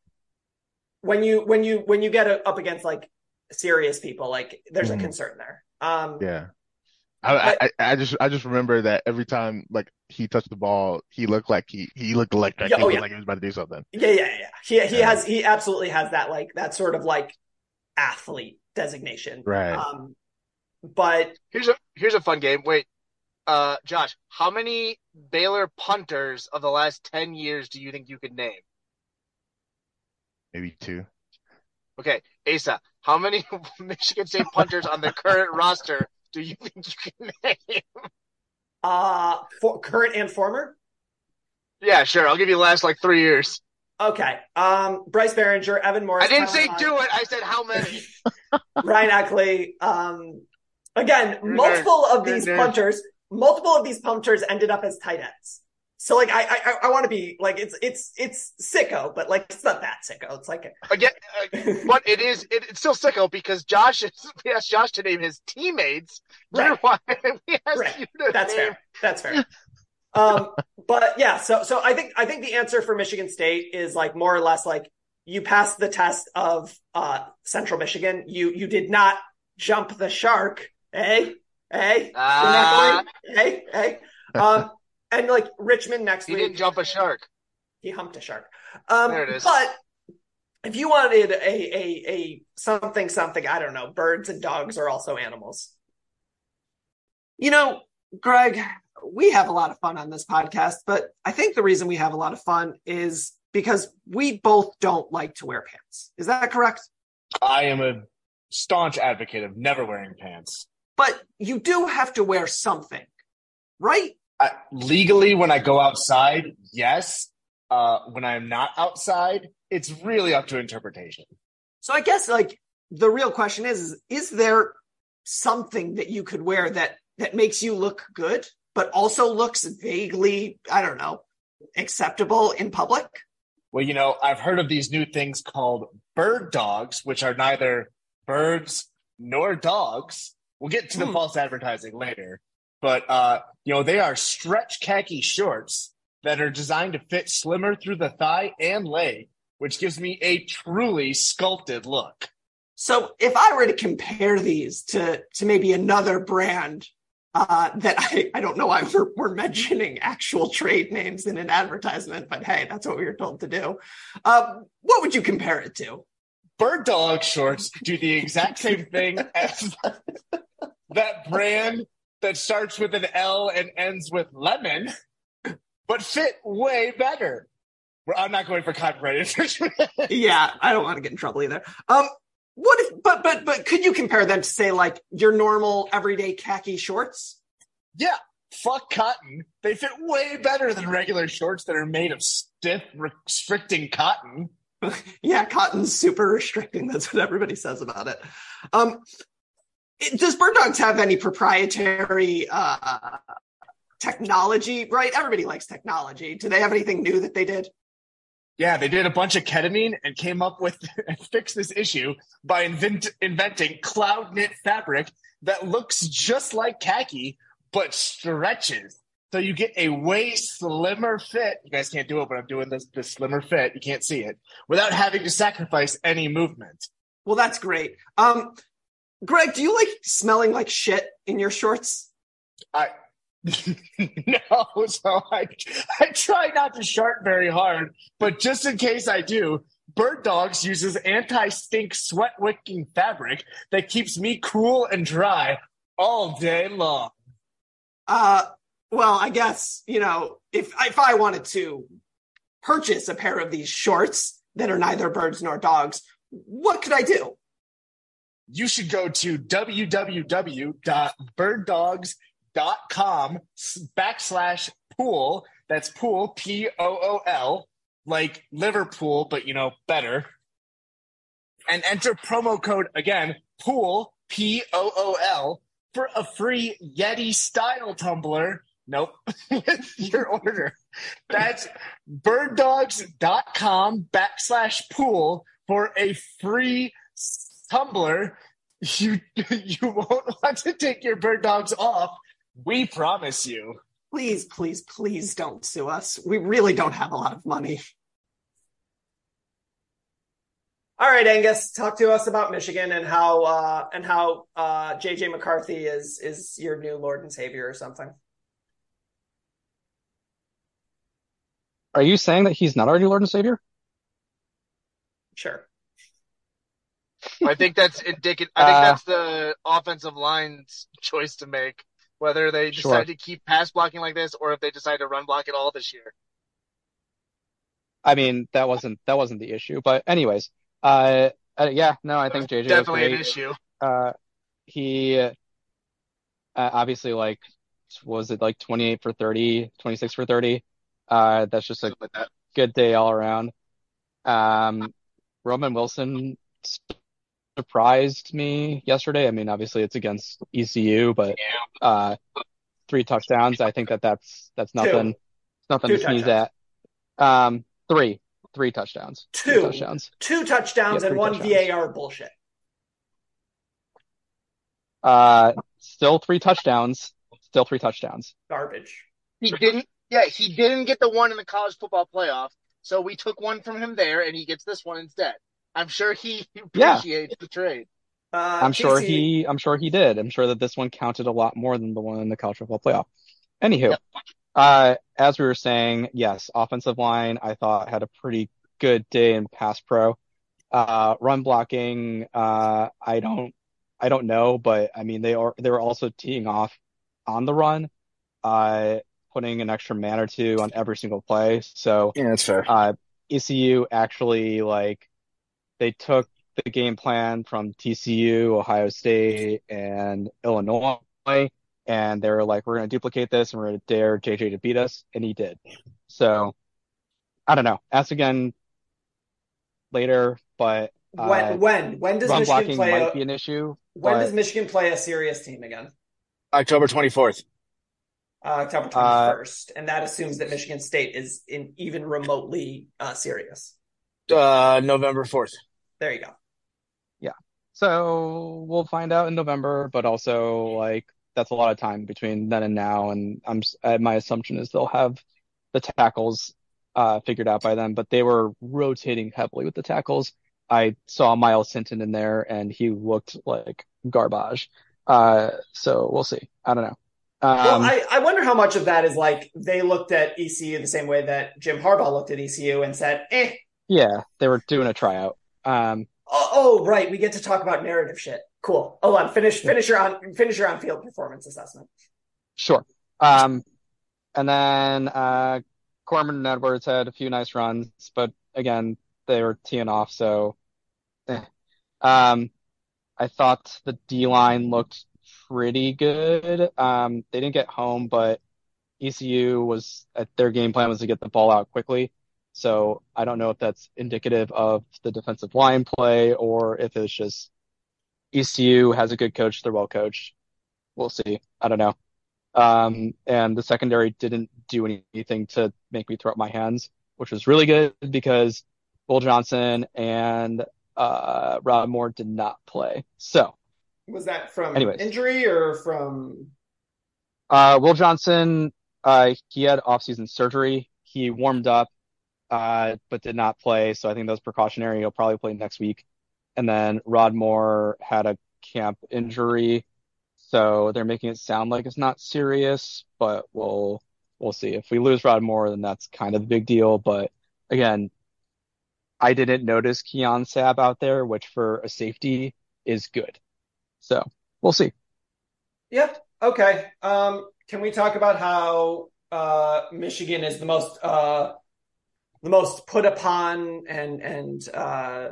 when you when you when you get up against like serious people, like there's mm. a mm-hmm. concern there. Um, yeah. I, I, I just I just remember that every time like he touched the ball, he looked like he he looked like yeah, he oh, looked yeah. like he was about to do something. Yeah, yeah, yeah. He he yeah. has he absolutely has that like that sort of like athlete designation. Right. Um, but here's a here's a fun game. Wait, uh, Josh, how many Baylor punters of the last ten years do you think you could name? maybe two. Okay, Asa, how many <laughs> Michigan State punters on the current roster do you think you can name? Uh, for current and former. Yeah, sure. I'll give you the last like three years. Okay. Um, Bryce Baringer, Evan Morris. I didn't say do it. I said how many. <laughs> Ryan Ackley. Um, again, You're multiple nerd. of these punters, multiple of these punters ended up as tight ends. So like I I, I want to be like it's it's it's sicko, but like it's not that sicko. It's like a... again, uh, <laughs> but it is it, it's still sicko because Josh is, <laughs> we asked Josh to name his teammates. Right. <laughs> We asked right. That's name... fair. That's fair. um, but yeah, so so I think I think the answer for Michigan State is like more or less like you passed the test of uh, Central Michigan. You you did not jump the shark, eh? Eh? Uh... Hey, hey. Um, and like Richmond next he week. He didn't jump a shark. He humped a shark. Um, there it is. But if you wanted a, a, a something, something, I don't know, birds and dogs are also animals. You know, Greg, we have a lot of fun on this podcast, but I think the reason we have a lot of fun is because we both don't like to wear pants. Is that correct? I am a staunch advocate of never wearing pants. But you do have to wear something, right? Legally, when I go outside, yes. Uh, when I'm not outside, it's really up to interpretation. So I guess like the real question is, is, is there something that you could wear that that makes you look good, but also looks vaguely, I don't know, acceptable in public? Well, you know, I've heard of these new things called bird dogs, which are neither birds nor dogs. We'll get to the hmm. false advertising later but uh, you know they are stretch khaki shorts that are designed to fit slimmer through the thigh and leg, which gives me a truly sculpted look. So if I were to compare these to to maybe another brand uh, that I, I don't know why we're, we're mentioning actual trade names in an advertisement, but hey, that's what we were told to do. Uh, what would you compare it to? Bird dog shorts do the exact same thing as that brand that starts with an L and ends with lemon, but fit way better. I'm not going for copyright infringement. yeah, I don't want to get in trouble either. Um, what if, but, but, but could you compare them to say like your normal everyday khaki shorts? yeah, fuck cotton. They fit way better than regular shorts that are made of stiff, restricting cotton. <laughs> yeah, cotton's super restricting. That's what everybody says about it. Um, it- does Bird Dogs have any proprietary uh, technology? Right, everybody likes technology. Do they have anything new that they did? Yeah, they did a bunch of ketamine and came up with <laughs> and fixed this issue by invent, inventing cloud knit fabric that looks just like khaki but stretches. So you get a way slimmer fit. You guys can't do it, but I'm doing this this slimmer fit. You can't see it without having to sacrifice any movement. Well, that's great. Um, Greg, do you like smelling like shit in your shorts? I <laughs> no, so I I try not to shart very hard, but just in case I do, Bird Dogs uses anti-stink sweat wicking fabric that keeps me cool and dry all day long. Uh, well, I guess you know if if I wanted to purchase a pair of these shorts that are neither birds nor dogs, what could I do? You should go to www.birddogs.com backslash pool. That's pool, P O O L, like Liverpool, but you know, better. And enter promo code again, pool, P O O L, for a free Yeti style tumbler. Nope, <laughs> your order. That's birddogs.com backslash pool for a free tumbler. You you won't want to take your bird dogs off. We promise you. Please, please, please don't sue us. We really don't have a lot of money. All right, Angus, talk to us about Michigan and how uh, and how uh, JJ McCarthy is is your new Lord and Savior or something. Are you saying that he's not our new Lord and Savior? Sure. I think that's indicative. I think Uh, that's the offensive line's choice to make, whether they decide Sure. to keep pass blocking like this or if they decide to run block it all this year. I mean, that wasn't that wasn't the issue, but anyways, uh, uh yeah, no, I think JJ was Definitely an issue. Uh, he uh, obviously like was it like 28 for 30, 26 for 30. Uh, that's just a like that. good day all around. Um, Roman Wilson surprised me yesterday. I mean, obviously it's against ECU, but uh, three touchdowns. I think that that's that's nothing, nothing Two to sneeze at. Um, three, three touchdowns, Three Two. touchdowns. Two touchdowns Yeah, and one touchdowns. VAR bullshit. Uh, still three touchdowns, still three touchdowns. Garbage. He didn't. Yeah, he didn't get the one in the college football playoff, so we took one from him there, and he gets this one instead. I'm sure he <laughs> Yeah. appreciates the trade. Uh, I'm sure TC he, I'm sure he did. I'm sure that this one counted a lot more than the one in the college football playoff. Anywho, Yep. uh, as we were saying, yes, offensive line I thought had a pretty good day in pass pro. Uh, run blocking, uh, I don't, I don't know, but I mean they are they were also teeing off on the run, uh, putting an extra man or two on every single play. So Yeah, that's fair. uh, ECU actually like they took the game plan from TCU, Ohio State, and Illinois, and they were like, "We're going to duplicate this, and we're going to dare JJ to beat us," and he did. So I don't know. Ask again later, but uh, when when when does run Michigan play? might A, be an issue. when but does Michigan play a serious team again? October 24th. Uh, October twenty Uh, and that assumes that Michigan State is in even remotely uh, serious. Uh, November 4th. There you go. Yeah. So we'll find out in November, but also like that's a lot of time between then and now, and I'm s- uh, my assumption is they'll have the tackles uh, figured out by them, but they were rotating heavily with the tackles. I saw Myles Hinton in there, and he looked like garbage. Uh, so we'll see. I don't know. Well, Um, I, I wonder how much of that is like they looked at ECU the same way that Jim Harbaugh looked at ECU and said, eh, yeah, they were doing a tryout. Um, oh, oh right, we get to talk about narrative shit. Cool. Hold on, finish finish your on finish your on field performance assessment. Sure. Um, and then uh, Corum and Edwards had a few nice runs, but again, they were teeing off, so eh. Um, I thought the D line looked pretty good. Um, they didn't get home, but ECU was uh, their game plan was to get the ball out quickly. So I don't know if that's indicative of the defensive line play or if it's just ECU has a good coach, they're well coached. We'll see. I don't know. Um, and the secondary didn't do anything to make me throw up my hands, which was really good because Will Johnson and uh, Rod Moore did not play. So, Was that from Anyways. injury or from uh, Will Johnson, uh, he had off-season surgery. He warmed up, uh, but did not play. So I think that was precautionary. He'll probably play next week. And then Rod Moore had a camp injury. So they're making it sound like it's not serious, but we'll we'll see. If we lose Rod Moore, then that's kind of the big deal. But again, I didn't notice Keon Sabb out there, which for a safety is good. So we'll see. Yeah. Okay. Um, can we talk about how uh, Michigan is the most uh, the most put upon and and uh,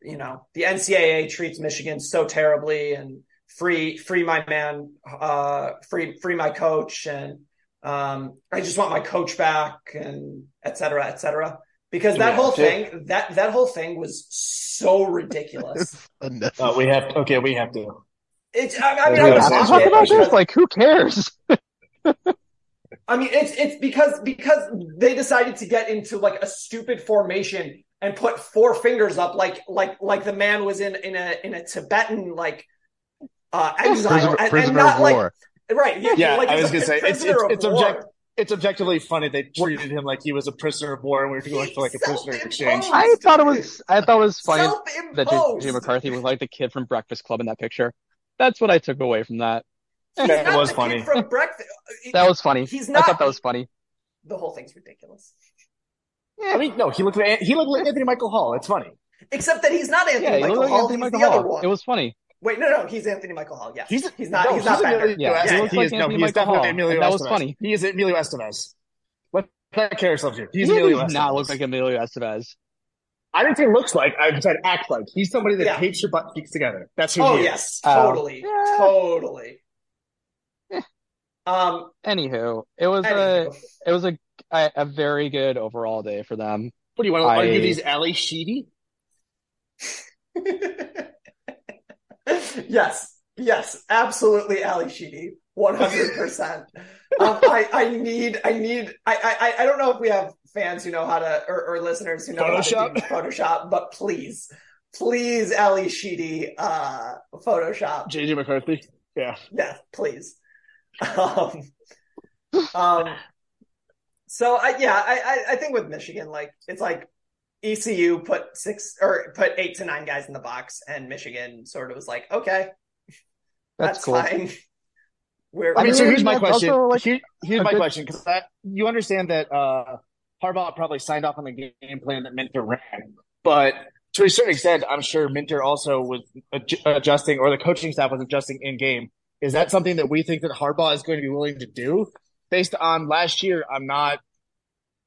you know the NCAA treats Michigan so terribly and free free my man uh, free free my coach and um, I just want my coach back and et cetera et cetera because that we whole have to? thing that that whole thing was so ridiculous. <laughs> Uh, we have okay, we have to. It's I, I mean Yeah, I we watched have to talk it about because- this? Like, who cares? <laughs> I mean, it's it's because because they decided to get into like a stupid formation and put four fingers up, like like like the man was in in a in a Tibetan like uh exile, Prisoner, and, and not of like war. right. Yeah, Yeah, like I was gonna say, it's- it's- it's war. object- It's objectively funny they treated him like he was a prisoner of war and we were going for like a prisoner exchange. I thought it was I thought it was funny that Self-imposed. JJ McCarthy was like the kid from Breakfast Club in that picture. That's what I took away from that. He's That was funny. From breakfast, That was funny. He's I not. thought that was funny. the whole thing's ridiculous. Yeah, I mean, no, he looked like he looked like Anthony Michael Hall. It's funny. Except that he's not Anthony Yeah, Michael looked like Hall. Anthony he's Michael the other one. It was funny. Wait, no, no, he's Anthony Michael Hall. Yes, He's he's not. no, he's not he's Bender. Emilio Yeah, Estevez. he looks He like is, no, Anthony he is Michael definitely Hall, Emilio and that was funny. He is Emilio Estevez. Let that care yourself here. He's He Emilio does Estevez. not look like Emilio Estevez. I didn't say looks like. I said acts like. He's somebody that Yeah. hates your butt cheeks together. That's who Oh he is. yes, totally, Yeah. totally. Eh. Um, Anywho, it was a it was a a, a very good overall day for them. What do you want to I- argue? These Ally Sheedy? <laughs> yes, yes, absolutely, Ally Sheedy, one hundred percent. Um, I, I need, I need, I, I, I don't know if we have fans who know how to, or, or listeners who know Photoshop? how to do Photoshop, but please, please, Ally Sheedy, uh, Photoshop. JJ McCarthy? Yeah. Yeah, please. Um, um, so I yeah, I, I I think with Michigan, like it's like ECU put six or put eight to nine guys in the box, and Michigan sort of was like, okay, That's, that's, cool. fine. <laughs> We're, I mean, so here's my question. like, Here- here's my good- question because you understand that uh, Harbaugh probably signed off on the game plan that Minter ran, but to a certain extent, I'm sure Minter also was adjusting, or the coaching staff was adjusting in game. Is that something that we think that Harbaugh is going to be willing to do? Based on last year, I'm not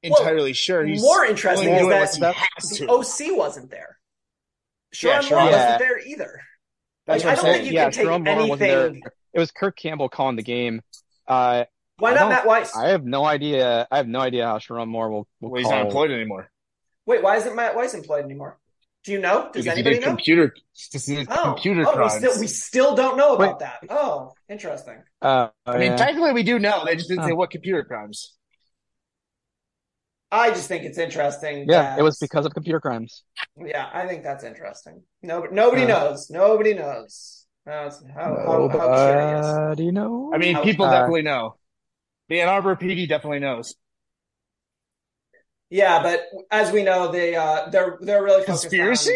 Well, entirely sure. He's more interesting is that unless he has the. OC wasn't there. Yeah, Sherrone sure. Moore Yeah. wasn't there either. That's like, I what don't I'm think you yeah, can take Moore anything. It was Kirk Campbell calling the game. Uh, Why not Matt Weiss? I have no idea. I have no idea how Sherrone Moore will, will Well, he's call. not employed anymore. Wait, why isn't Matt Weiss employed anymore? Do you know? Does Because he anybody did know? computer, did Oh, computer oh, we crimes. still we still don't know Wait. about that. Oh, interesting. Uh, I mean, yeah. technically we do know. They just didn't Huh. say what computer crimes. I just think it's interesting. yeah, that- it was because of computer crimes. Yeah, I think that's interesting. No, nobody Uh, knows. Nobody knows. That's how, how, how curious. Nobody knows. I mean, How- people Uh, definitely know. The Ann Arbor PD definitely knows. Yeah, but as we know, they uh, they're they're really Conspiracy?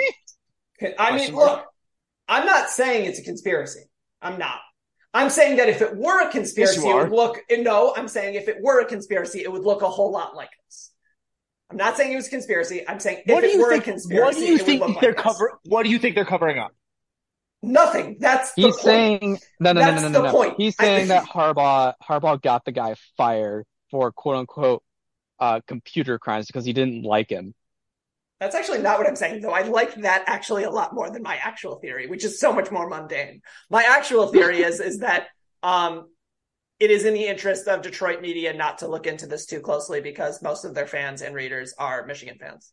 on- I mean, look, I'm not saying it's a conspiracy. I'm not. I'm saying that if it were a conspiracy, Yes, you it would look. No, I'm saying if it were a conspiracy, it would look a whole lot like this. I'm not saying it was a conspiracy. I'm saying What if do it were you a think? conspiracy, What do you it would think they're this. cover? What do you think they're covering up? Nothing. That's the He's point. saying no, no, no, That's no, no, no, no. point. He's saying that <laughs> Harbaugh Harbaugh got the guy fired for quote unquote uh computer crimes because he didn't like him. That's actually not what I'm saying, though. I like that actually a lot more than my actual theory, which is so much more mundane. My actual theory is is that um, it is in the interest of Detroit media not to look into this too closely because most of their fans and readers are Michigan fans.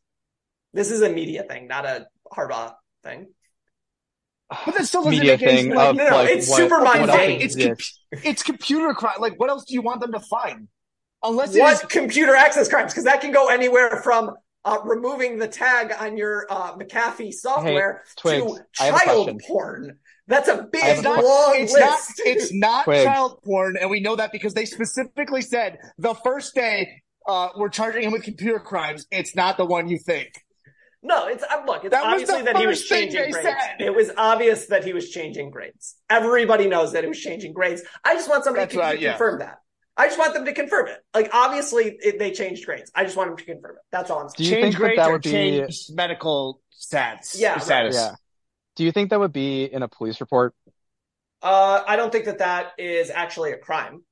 This is a media thing, not a Harbaugh thing. But that still doesn't Media make any thing sense. of No, no, like it's what, super what mundane. It's exists. It's computer crime. Like, what else do you want them to find? Unless it What is computer access crimes? Because that can go anywhere from uh, removing the tag on your uh, McAfee software Twigs, to I have a child porn. That's a big, a it's not, long it's list. not it's not Twigs. <laughs> child porn, and we know that because they specifically said the first day uh, we're charging him with computer crimes. It's not the one you think. No, it's uh, look. It's That was obviously the that he was changing grades. said. It was obvious that he was changing grades. Everybody knows that he was changing grades. I just want somebody That's to right, yeah. confirm that. I just want them to confirm it. Like obviously it, they changed grades. I just want them to confirm it. That's all I'm saying. Do saying. you change think that grades that or would be- change medical stats? Yeah, right. Yeah. Do you think that would be in a police report? Uh, I don't think that that is actually a crime.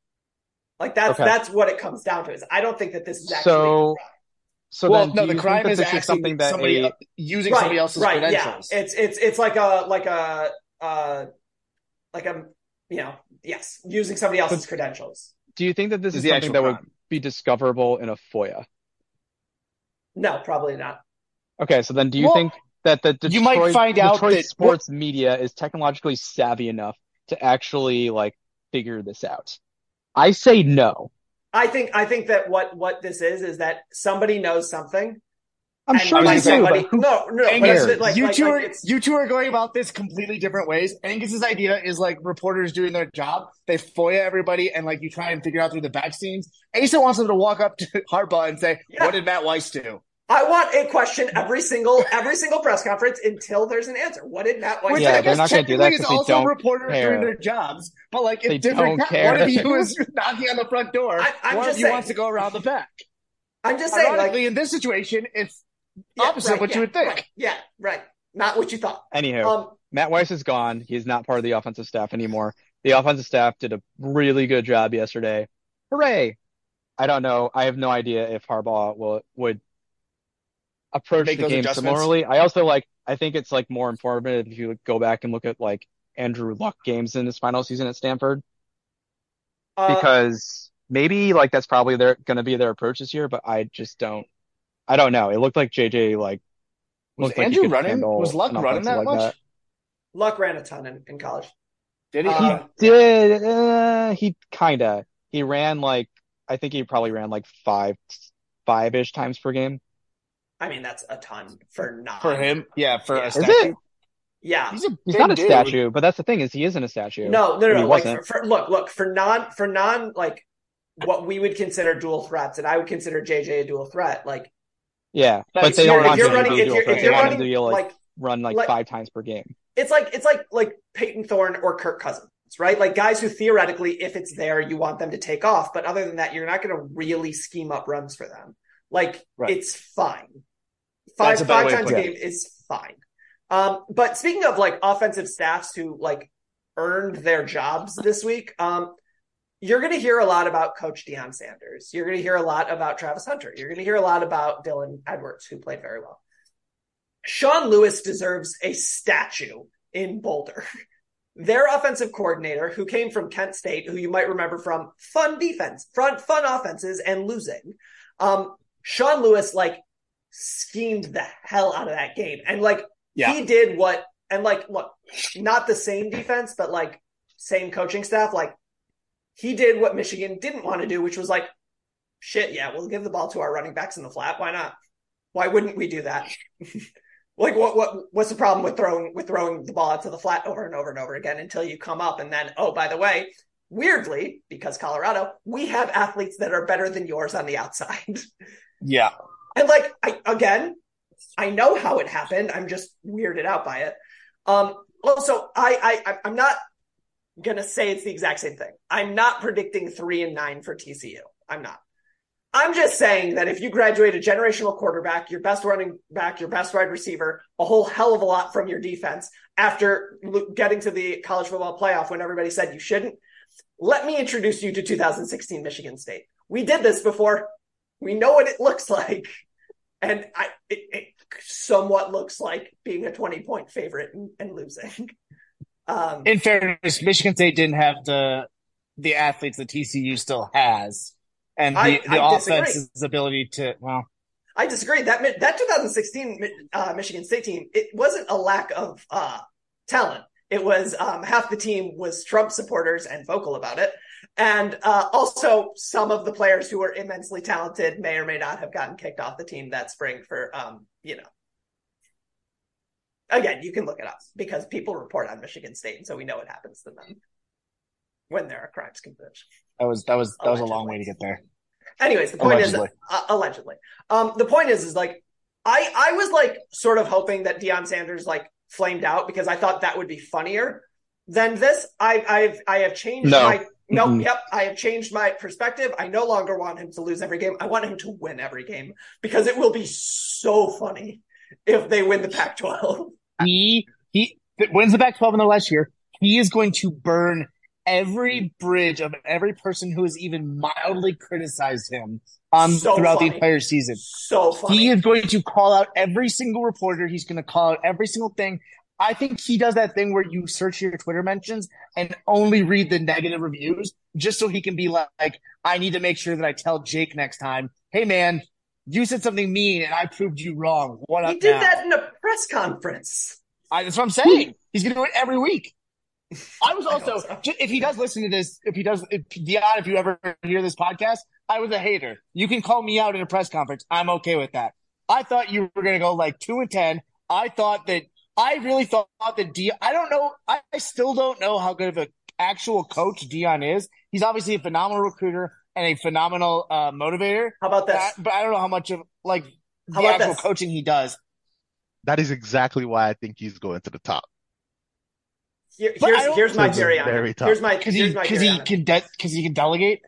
Like that's Okay. that's what it comes down to. Is I don't think that this is actually a So, crime. So well, then no, the crime think that is this actually something that somebody a, using somebody else's right, credentials. Yeah. It's it's it's like a like a uh like a you know yes using somebody else's credentials. do you think that this Is is something actual that would be discoverable in a FOIA? No, probably not. Okay, so then do you Well, think that the Detroit, you might find out Detroit that- sports media is technologically savvy enough to actually like figure this out? I say no. I think I think that what what this is is that somebody knows something. I'm and sure they do, somebody, but who no, no, Angus, but like, you like, two like are you two are going about this completely different ways. Angus's idea is like reporters doing their job. They FOIA everybody and like you try and figure out through the back scenes. Asa wants them to walk up to <laughs> Harbaugh and say, Yeah. "What did Matt Weiss do?" I want a question every single every single press conference until there's an answer. What did Matt Weiss Yeah, I they're not gonna do that technically is 'cause they also don't reporters care. doing their jobs, but like it's They different. don't One of you is <laughs> knocking on the front door. I- I'm One just of you saying. wants to go around the back. I'm just saying, like Ironically, in this situation, it's yeah, opposite right, what yeah, you would think. right, yeah, right. Not what you thought. Anywho, Um, Matt Weiss is gone. He's not part of the offensive staff anymore. The offensive staff did a really good job yesterday. Hooray! I don't know. I have no idea if Harbaugh will would approach the game similarly. I also like. I think it's like more informative if you go back and look at like Andrew Luck games in his final season at Stanford uh, because maybe like that's probably their going to be their approach this year. But I just don't. I don't know. It looked like JJ like Was looked like Andrew running? Was Luck an running that like much? Luck ran a ton in, in college. Did he? Uh, He did. Uh, he kinda. He ran like I think he probably ran like five, five ish times per game. I mean, that's a ton for not for him, yeah, for Yeah. a Is statue. it? Yeah. He's a He's big not a dude. statue, but that's the thing is he isn't a statue. No, no, Or no. he no. Like wasn't. for, for look, look for non for non like what we would consider dual threats, and I would consider JJ a dual threat. Like Yeah, But but if they you're- don't want you're him to running, do if dual you're, threat. They want him running to like, like run like, like- five times per game. it's like it's like like Payton Thorne or Kirk Cousins, right? Like guys who theoretically, if it's there, you want them to take off, but other than that, you're not going to really scheme up runs for them. Like Right. it's fine. Five That's a better five times a game is fine. Um, but speaking of like offensive staffs who like earned their jobs this week, um, you're going to hear a lot about Coach Deion Sanders. You're going to hear a lot about Travis Hunter. You're going to hear a lot about Dylan Edwards, who played very well. Sean Lewis deserves a statue in Boulder. <laughs> Their offensive coordinator, who came from Kent State, who you might remember from fun defense, front fun offenses and losing. Um, Sean Lewis like schemed the hell out of that game, and like Yeah. he did what, and like look, not the same defense, but like same coaching staff. Like he did what Michigan didn't want to do, which was like, shit, yeah, we'll give the ball to our running backs in the flat. Why not? Why wouldn't we do that? <laughs> like what what what's the problem with throwing with throwing the ball out to the flat over and over and over again until you come up and then oh by the way weirdly because colorado we have athletes that are better than yours on the outside <laughs> Yeah. And like I again, I know how it happened. I'm just weirded out by it. Um, also, I, I I'm not gonna say it's the exact same thing. I'm not predicting three and nine for TCU. I'm not. I'm just saying that if you graduate a generational quarterback, your best running back, your best wide receiver, a whole hell of a lot from your defense after getting to the college football playoff when everybody said you shouldn't, let me introduce you to 2016 Michigan State. We did this before. We know what it looks like. And I, it, it somewhat looks like being a 20 point favorite and, and losing. Um, In fairness, Michigan State didn't have the the athletes that TCU still has, and the, I- the I disagree. offense's ability to well. I disagree. That that 2016 uh, Michigan State team, it wasn't a lack of uh, talent. It was um, half the team was Trump supporters and vocal about it, and uh, also some of the players who were immensely talented may or may not have gotten kicked off the team that spring for um, you know. Again, you can look it up because people report on Michigan State, and so we know what happens to them when there are crimes committed. That was that was that was a long way to get there. Anyways, the point Allegedly. is uh, allegedly. Um, the point is is like I I was like sort of hoping that Deion Sanders like flamed out because I thought that would be funnier than this. I I've I have changed No. my no Mhm. yep I have changed my perspective. I no longer want him to lose every game. I want him to win every game because it will be so funny if they win the Pac-12. He he wins the Pac-12 in the last year. He is going to burn every bridge of every person who has even mildly criticized him um, So throughout funny. the entire season. So funny. He is going to call out every single reporter. He's going to call out every single thing. I think he does that thing where you search your Twitter mentions and only read the negative reviews just so he can be like, I need to make sure that I tell Jake next time, hey man, you said something mean and I proved you wrong. What up he did now? that in a press conference. I, that's what I'm saying. He's going to do it every week. I was <laughs> I also, so. if he does listen to this, if he does, if, Deion, if you ever hear this podcast, I was a hater. You can call me out in a press conference. I'm okay with that. I thought you were going to go like two and 10. I thought that, I really thought that Deion, I don't know, I, I still don't know how good of an actual coach Deion is. He's obviously a phenomenal recruiter and a phenomenal uh, motivator, How about but but I don't know how much of like the How about actual this? coaching he does. That is exactly why I think he's going to the top. Here- here's here's my theory on very it. tough. Here's my Cause he, my cause he on it. can, de- cause he can delegate.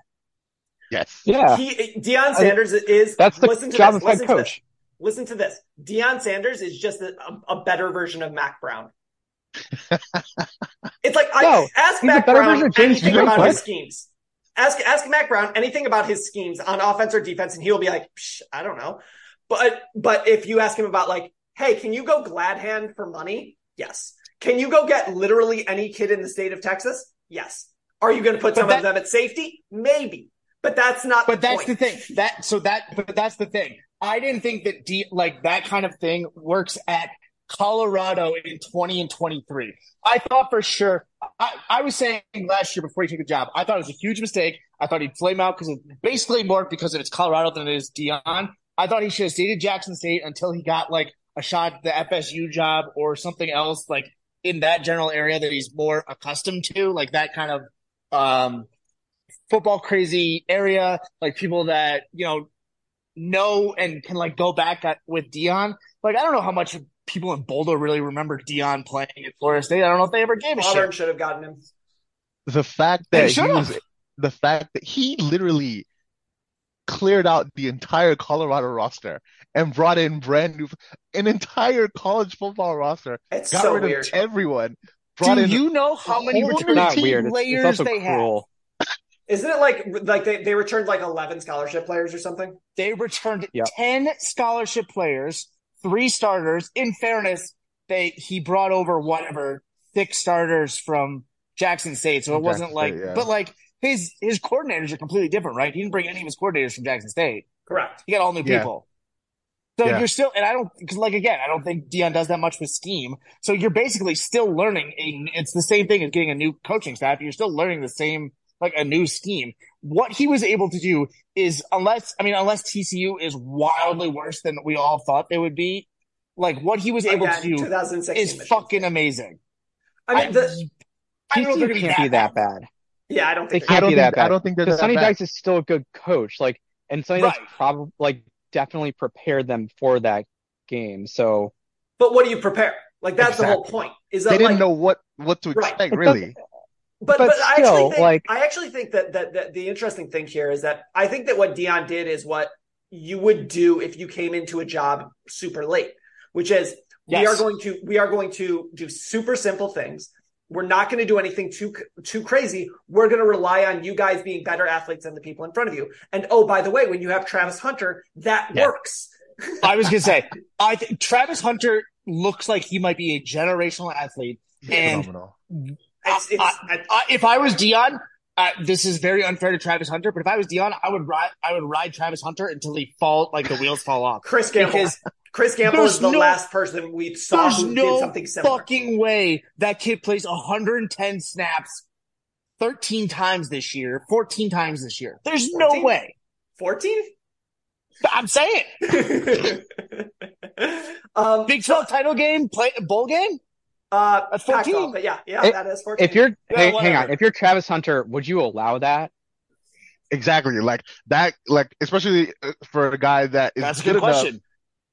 Yes. Yeah, He Deion Sanders is that's the listen to job this, of head listen to this. Coach. Listen to this. Deion Sanders is just a, a, a better version of Mack Brown. <laughs> it's like I ask Mack Brown version of James anything about Franklin. his schemes. Ask ask Mack Brown anything about his schemes on offense or defense, and he'll be like, Psh, I don't know. But but if you ask him about like, hey, can you go glad hand for money? Yes. Can you go get literally any kid in the state of Texas? Yes. Are you going to put But some that- of them at safety? Maybe. But that's not. But the that's point. the thing. That so that but that's the thing. I didn't think that D, like that kind of thing works at Colorado in 20 and 23. I thought for sure. I, I was saying last year before he took the job, I thought it was a huge mistake. I thought he'd flame out because of basically more because it's Colorado than it is Deion. I thought he should have stayed at Jackson State until he got like a shot at the FSU job or something else like in that general area that he's more accustomed to, like that kind of um football crazy area, like people that, you know, know and can like go back at, with Deion. Like, I don't know how much people in Boulder really remember Deion playing at Florida State. I don't know if they ever gave a Auburn shit. should have gotten him. The fact that he was the fact that he literally cleared out the entire Colorado roster and brought in brand new an entire college football roster, It's got so rid weird. of everyone, brought Do in you know how many whole returning not team. weird. It's, it's also they have? Cruel. Isn't it like like they, they returned like eleven scholarship players or something? They returned Yep. 10 scholarship players, three starters. In fairness, they he brought over whatever six starters from Jackson State. So it From wasn't like, State, yeah. but like his his coordinators are completely different, right? He didn't bring any of his coordinators from Jackson State. Correct. He got all new Yeah. people. So Yeah. you're still, and I don't, because like again, I don't think Deion does that much with scheme. So you're basically still learning. A, it's the same thing as getting a new coaching staff. You're still learning the same, like a new scheme. What he was able to do is, unless, I mean, unless TCU is wildly worse than we all thought they would be, like what he was able Again, to do is fucking amazing. I mean, the, I don't know if TCU can't be that bad. yeah, I don't They think can't I don't be think that bad. I don't think they're Because that Sonny bad. Dykes is still a good coach. Like, and Sonny Dykes Right. probably like definitely prepared them for that game. So But what do you prepare? Like that's the whole point. Is that They didn't like, know what what to Right. expect, really. <laughs> But But but, I actually think like- I actually think that, that that the interesting thing here is that I think that what Deion did is what you would do if you came into a job super late, which is we are going to we are going to do super simple things. We're not going to do anything too too crazy. We're going to rely on you guys being better athletes than the people in front of you. And oh, by the way, when you have Travis Hunter, that Yeah. works. I was gonna say, <laughs> I think Travis Hunter looks like he might be a generational athlete. And- phenomenal. It's, it's, I, I, if I was Deion, uh, this is very unfair to Travis Hunter, but if I was Deion, I would ride, I would ride Travis Hunter until he fall, like the wheels fall off. Chris Gamble. Because Chris Gamble is the no- last person we saw who did something similar. fucking way that kid plays 110 snaps 13 times this year, 14 times this year. There's no way. 14? I'm saying um, <laughs> Big 12 title game, play bowl game. Uh, That's Pac-12, 14. but yeah, yeah, It- that is 14. if you're Yeah, hang, hang on, if you're Travis Hunter, would you allow that? Exactly. Like that, like, especially uh, for a guy that is That's a good good enough question.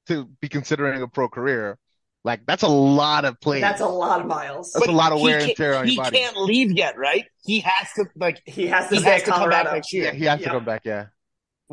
to be considering a pro career, like that's a lot of plays. That's a lot of miles. That's a lot of he wear and can't- tear on He your body. can't leave yet, right? He has to like. He has to He has to come back next year. Yeah, he has to come back. Yeah.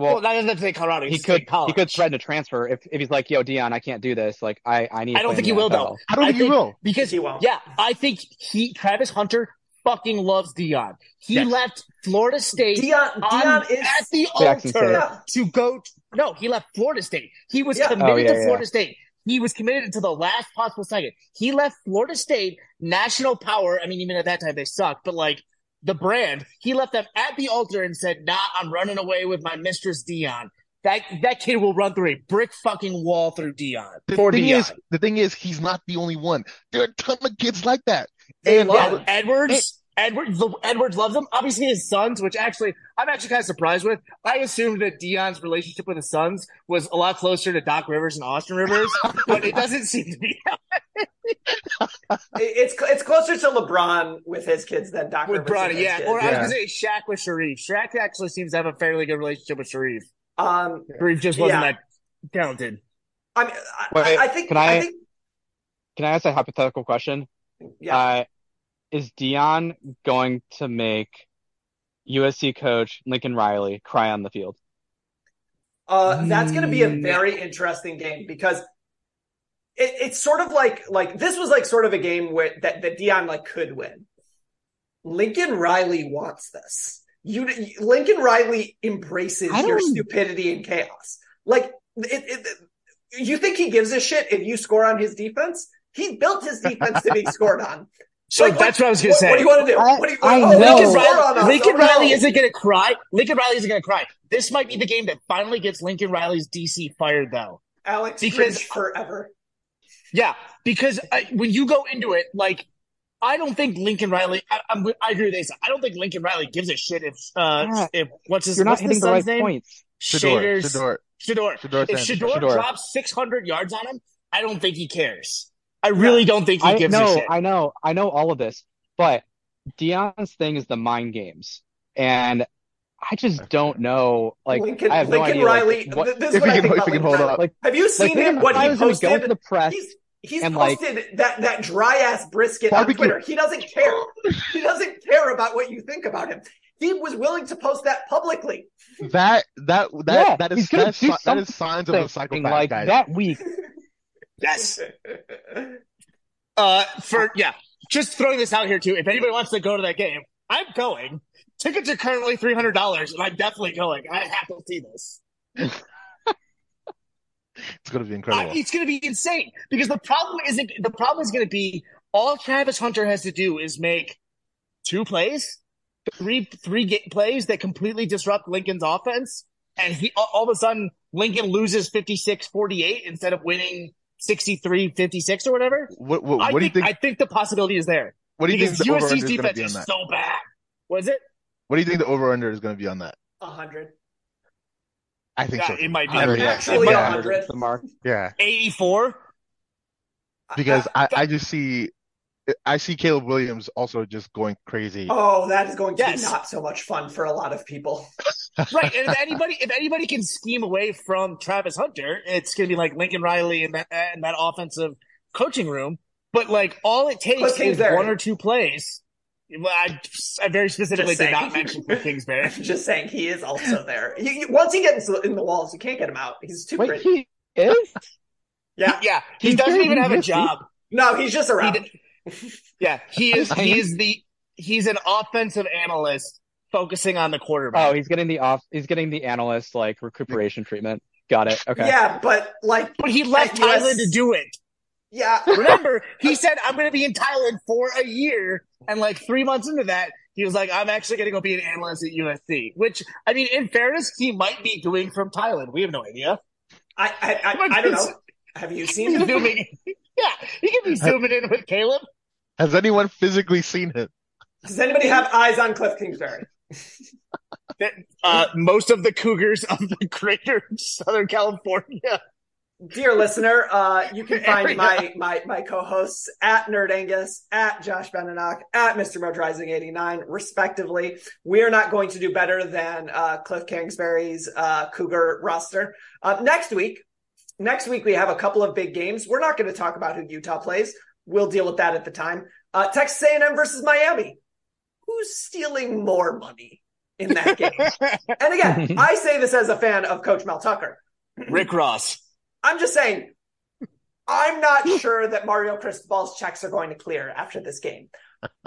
Well, Well, not even to Colorado. he could college. he could threaten to transfer if, if he's like, "Yo, Deion, I can't do this. Like, I I need." I don't think he in the will though. I don't think he will. because He won't. Yeah, I think he Travis Hunter fucking loves Deion. He Yes. left Florida State Deion, Deion is at the Jackson altar State. to go. No, he left Florida State. He was Yeah. Oh, committed Oh, yeah, to yeah. Florida State. He was committed until the last possible second. He left Florida State, national power. I mean, even at that time they sucked, but like the brand, he left them at the altar and said, "Nah, I'm running away with my mistress Deion." That that kid will run through a brick fucking wall through Deion The for thing Deion. is, the thing is, he's not the only one. There are a ton of kids like that. They And. Edwards, Edwards, the, Edwards loves him. Obviously, his sons, which actually I'm actually kind of surprised with. I assumed that Deion's relationship with his sons was a lot closer to Doc Rivers and Austin Rivers, <laughs> but it doesn't seem to be <laughs> it's it's closer to LeBron with his kids than Doc with Rivers Bronny. and his Yeah, kids. or I was gonna say Shaq with Shareef. Shaq actually seems to have a fairly good relationship with Shareef. um, Shareef just wasn't Yeah. that talented. I mean, I, Wait, I, I think can I- think Can I ask a hypothetical question? yeah. Uh, is Deion going to make USC coach Lincoln Riley cry on the field? Uh, that's going to be a Mm. very interesting game because it, it's sort of like like this was like sort of a game where that that Deion like could win. Lincoln Riley wants this. You Lincoln Riley embraces your stupidity and chaos. Like it, it, you think he gives a shit if you score on his defense? He built his defense to be <laughs> scored on. So Like, that's what I was gonna what, say. What do you want to do? I- what do you, I oh, know. Lincoln Lincoln score on Riley. Lincoln. Riley isn't going to cry. Lincoln Riley isn't going to cry. This might be the game that finally gets Lincoln Riley's DC fired, though. Alex because- forever. Yeah, because I, when you go into it, like, I don't think Lincoln Riley. I, I'm, I agree with Asa. I don't think Lincoln Riley gives a shit if uh Yeah. if what's his You're not what's hitting the the right son's name? points. Shedeur, Shaders- Shedeur, Shedeur. Shedeur If Sanders. Shedeur, Shedeur. drops 600 yards on him, I don't think he cares. I really don't think he I gives a know, shit. I know, I know all of this, but Deion's thing is the mind games, and I just don't know. Like, Lincoln, I have no Lincoln idea. like, Riley. what- this is if what he I can- think about Lincoln hold Riley. up. Like- Have you seen Lincoln him? What he Riley's gonna go posted? to the press He's he's and, like- posted that that dry ass brisket Barbecue. on Twitter. He doesn't care. he doesn't care about what you think about him. He was willing to post that publicly. That that that Yeah, that he's is gonna that's, do si- that is signs of a psychopath, like guys. that week. <laughs> yes. <laughs> Uh, for yeah, just throwing this out here too. If anybody wants to go to that game, I'm going. Tickets are currently three hundred dollars, and I'm definitely going. I have to see this. <laughs> It's gonna be I, incredible. it's going to be insane because the problem isn't. The problem is going to be all Travis Hunter has to do is make two plays, three three ga- plays that completely disrupt Lincoln's offense, and he all, all of a sudden Lincoln loses 56-48 instead of winning 63-56 or whatever. What what, I what do you think, think? I think the possibility is there What do you think the over USC's under is gonna be on is that? so bad. Was it? What do you think the over under is gonna be on that? A hundred. I think Yeah, so. it might be. I mean, Actually, yeah, a hundred. the mark. Yeah, 84. because I I just see I see Caleb Williams also just going crazy. Oh, that is going to Yes. be not so much fun for a lot of people. <laughs> right. And if anybody, if anybody can scheme away from Travis Hunter, it's going to be like Lincoln Riley and that and that offensive coaching room. But like all it takes is Kingsbury. one or two plays. Well, I, I very specifically Just did not mention Cliff <laughs> Kingsbury. I'm just saying he is also there. You, you- once he gets in the walls, you can't get him out. He's too Wait, pretty. he is? <laughs> Yeah. Yeah, he He's doesn't even have a messy. job. No, he's just around. Yeah, he is. <laughs> I He is the. He's an offensive analyst focusing on the quarterback. Oh, he's getting the off. He's getting the analyst like recuperation treatment. Got it. Okay. Yeah, but like, but he left At US Thailand to do it. yeah, Remember, he said, "I'm going to be in Thailand for a year," and like three months into that, he was like, "I'm actually going to go be an analyst at USC." Which, I mean, in fairness, he might be doing from Thailand. We have no idea. I, I, I, I don't know. Have you seen He's him? zooming. Yeah, he can be zooming in with Caleb. Has anyone physically seen him? Does anybody have eyes on Cliff Kingsbury? <laughs> Uh, most of the Cougars of the greater Southern California. Dear listener, uh, you can find my, my, my co-hosts at Nerd Angus, at Josh Benenock, at Mr. Rising89, respectively. We are not going to do better than uh, Cliff Kingsbury's uh, Cougar roster. Uh, next week, next week we have a couple of big games. We're not going to talk about who Utah plays. We'll deal with that at the time. Uh, Texas A&M versus Miami. Who's stealing more money in that game? <laughs> and again, I say this as a fan of Coach Mel Tucker. Rick Ross. I'm just saying, I'm not sure that Mario Cristobal's checks are going to clear after this game.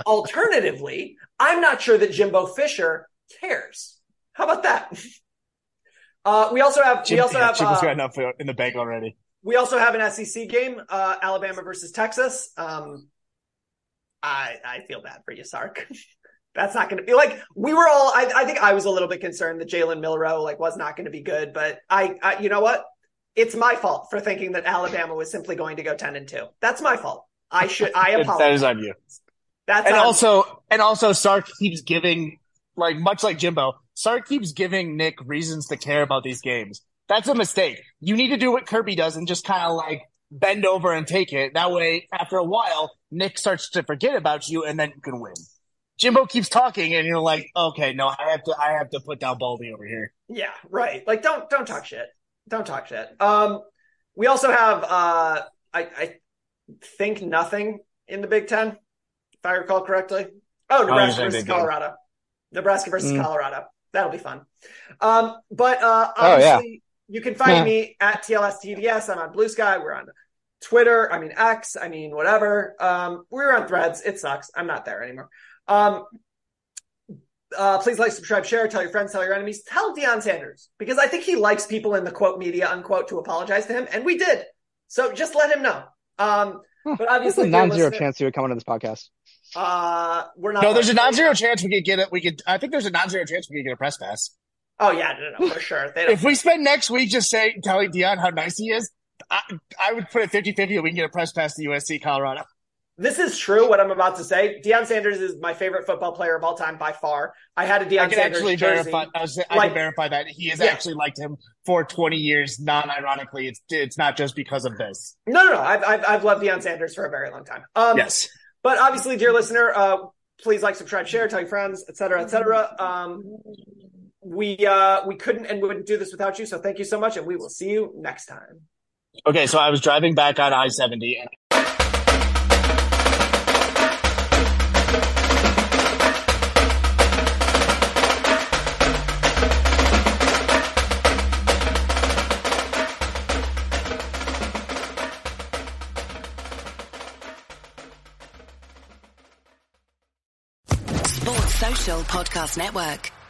Alternatively, I'm not sure that Jimbo Fisher cares. How about that? Uh, we also have we also yeah, have Jim's uh, got enough in the bank already. we also have an SEC game, uh, Alabama versus Texas. Um, I I feel bad for you, Sark. <laughs> That's not going to be like we were all. I, I think I was a little bit concerned that Jalen Milroe like was not going to be good, but I, I, you know what? It's my fault for thinking that Alabama was simply going to go ten and two. That's my fault. I should. I <laughs> apologize. that is on you. That's And also, and also, Sark keeps giving, like much like Jimbo, Sark keeps giving Nick reasons to care about these games. That's a mistake. You need to do what Kirby does and just kind of like bend over and take it. That way, after a while, Nick starts to forget about you, and then you can win. Jimbo keeps talking, and you're like, okay, no, I have to, I have to put down Baldy over here. Yeah, right. Like don't don't talk shit. Don't talk shit. Um we also have uh I I think nothing in the Big Ten, if I recall correctly. Oh, Nebraska you're versus Big Ten. Colorado. Nebraska versus Mm. Colorado. That'll be fun. Um but uh Oh, yeah. obviously you can find Yeah. me at TLSTDS. I'm on Blue Sky. We're on Twitter. I mean X. I mean whatever. Um we're on threads. It sucks. I'm not there anymore. Um uh, please like, subscribe, share, tell your friends, tell your enemies, tell Deion Sanders because I think he likes people in the quote media unquote to apologize to him, and we did. So just let him know. Um, but There's obviously, a dear non-zero chance he would come onto this podcast. Uh, we're not. No, there's a non-zero chance we could get it. We could. I think there's a non-zero chance we could get a press pass. Oh yeah, no, no, no, for sure. If we spend next week just saying, telling Deion how nice he is, I, I would put it 50-50 that we can get a press pass to USC Colorado. this is true. What I'm about to say, Deion Sanders is my favorite football player of all time by far. I had a Deion can Sanders actually jersey. verify. I, was, I Like- can verify that he has Yeah. actually liked him for 20 years. Non-ironically, it's it's not just because of this. No, no, no. I've, I've I've loved Deion Sanders for a very long time. Um, yes. But obviously, dear listener, uh, please like, subscribe, share, tell your friends, et cetera, et cetera. Um, we uh, we couldn't and wouldn't do this without you. So thank you so much, and we will see you next time. Okay, so I was driving back on I-70 and Podcast Network.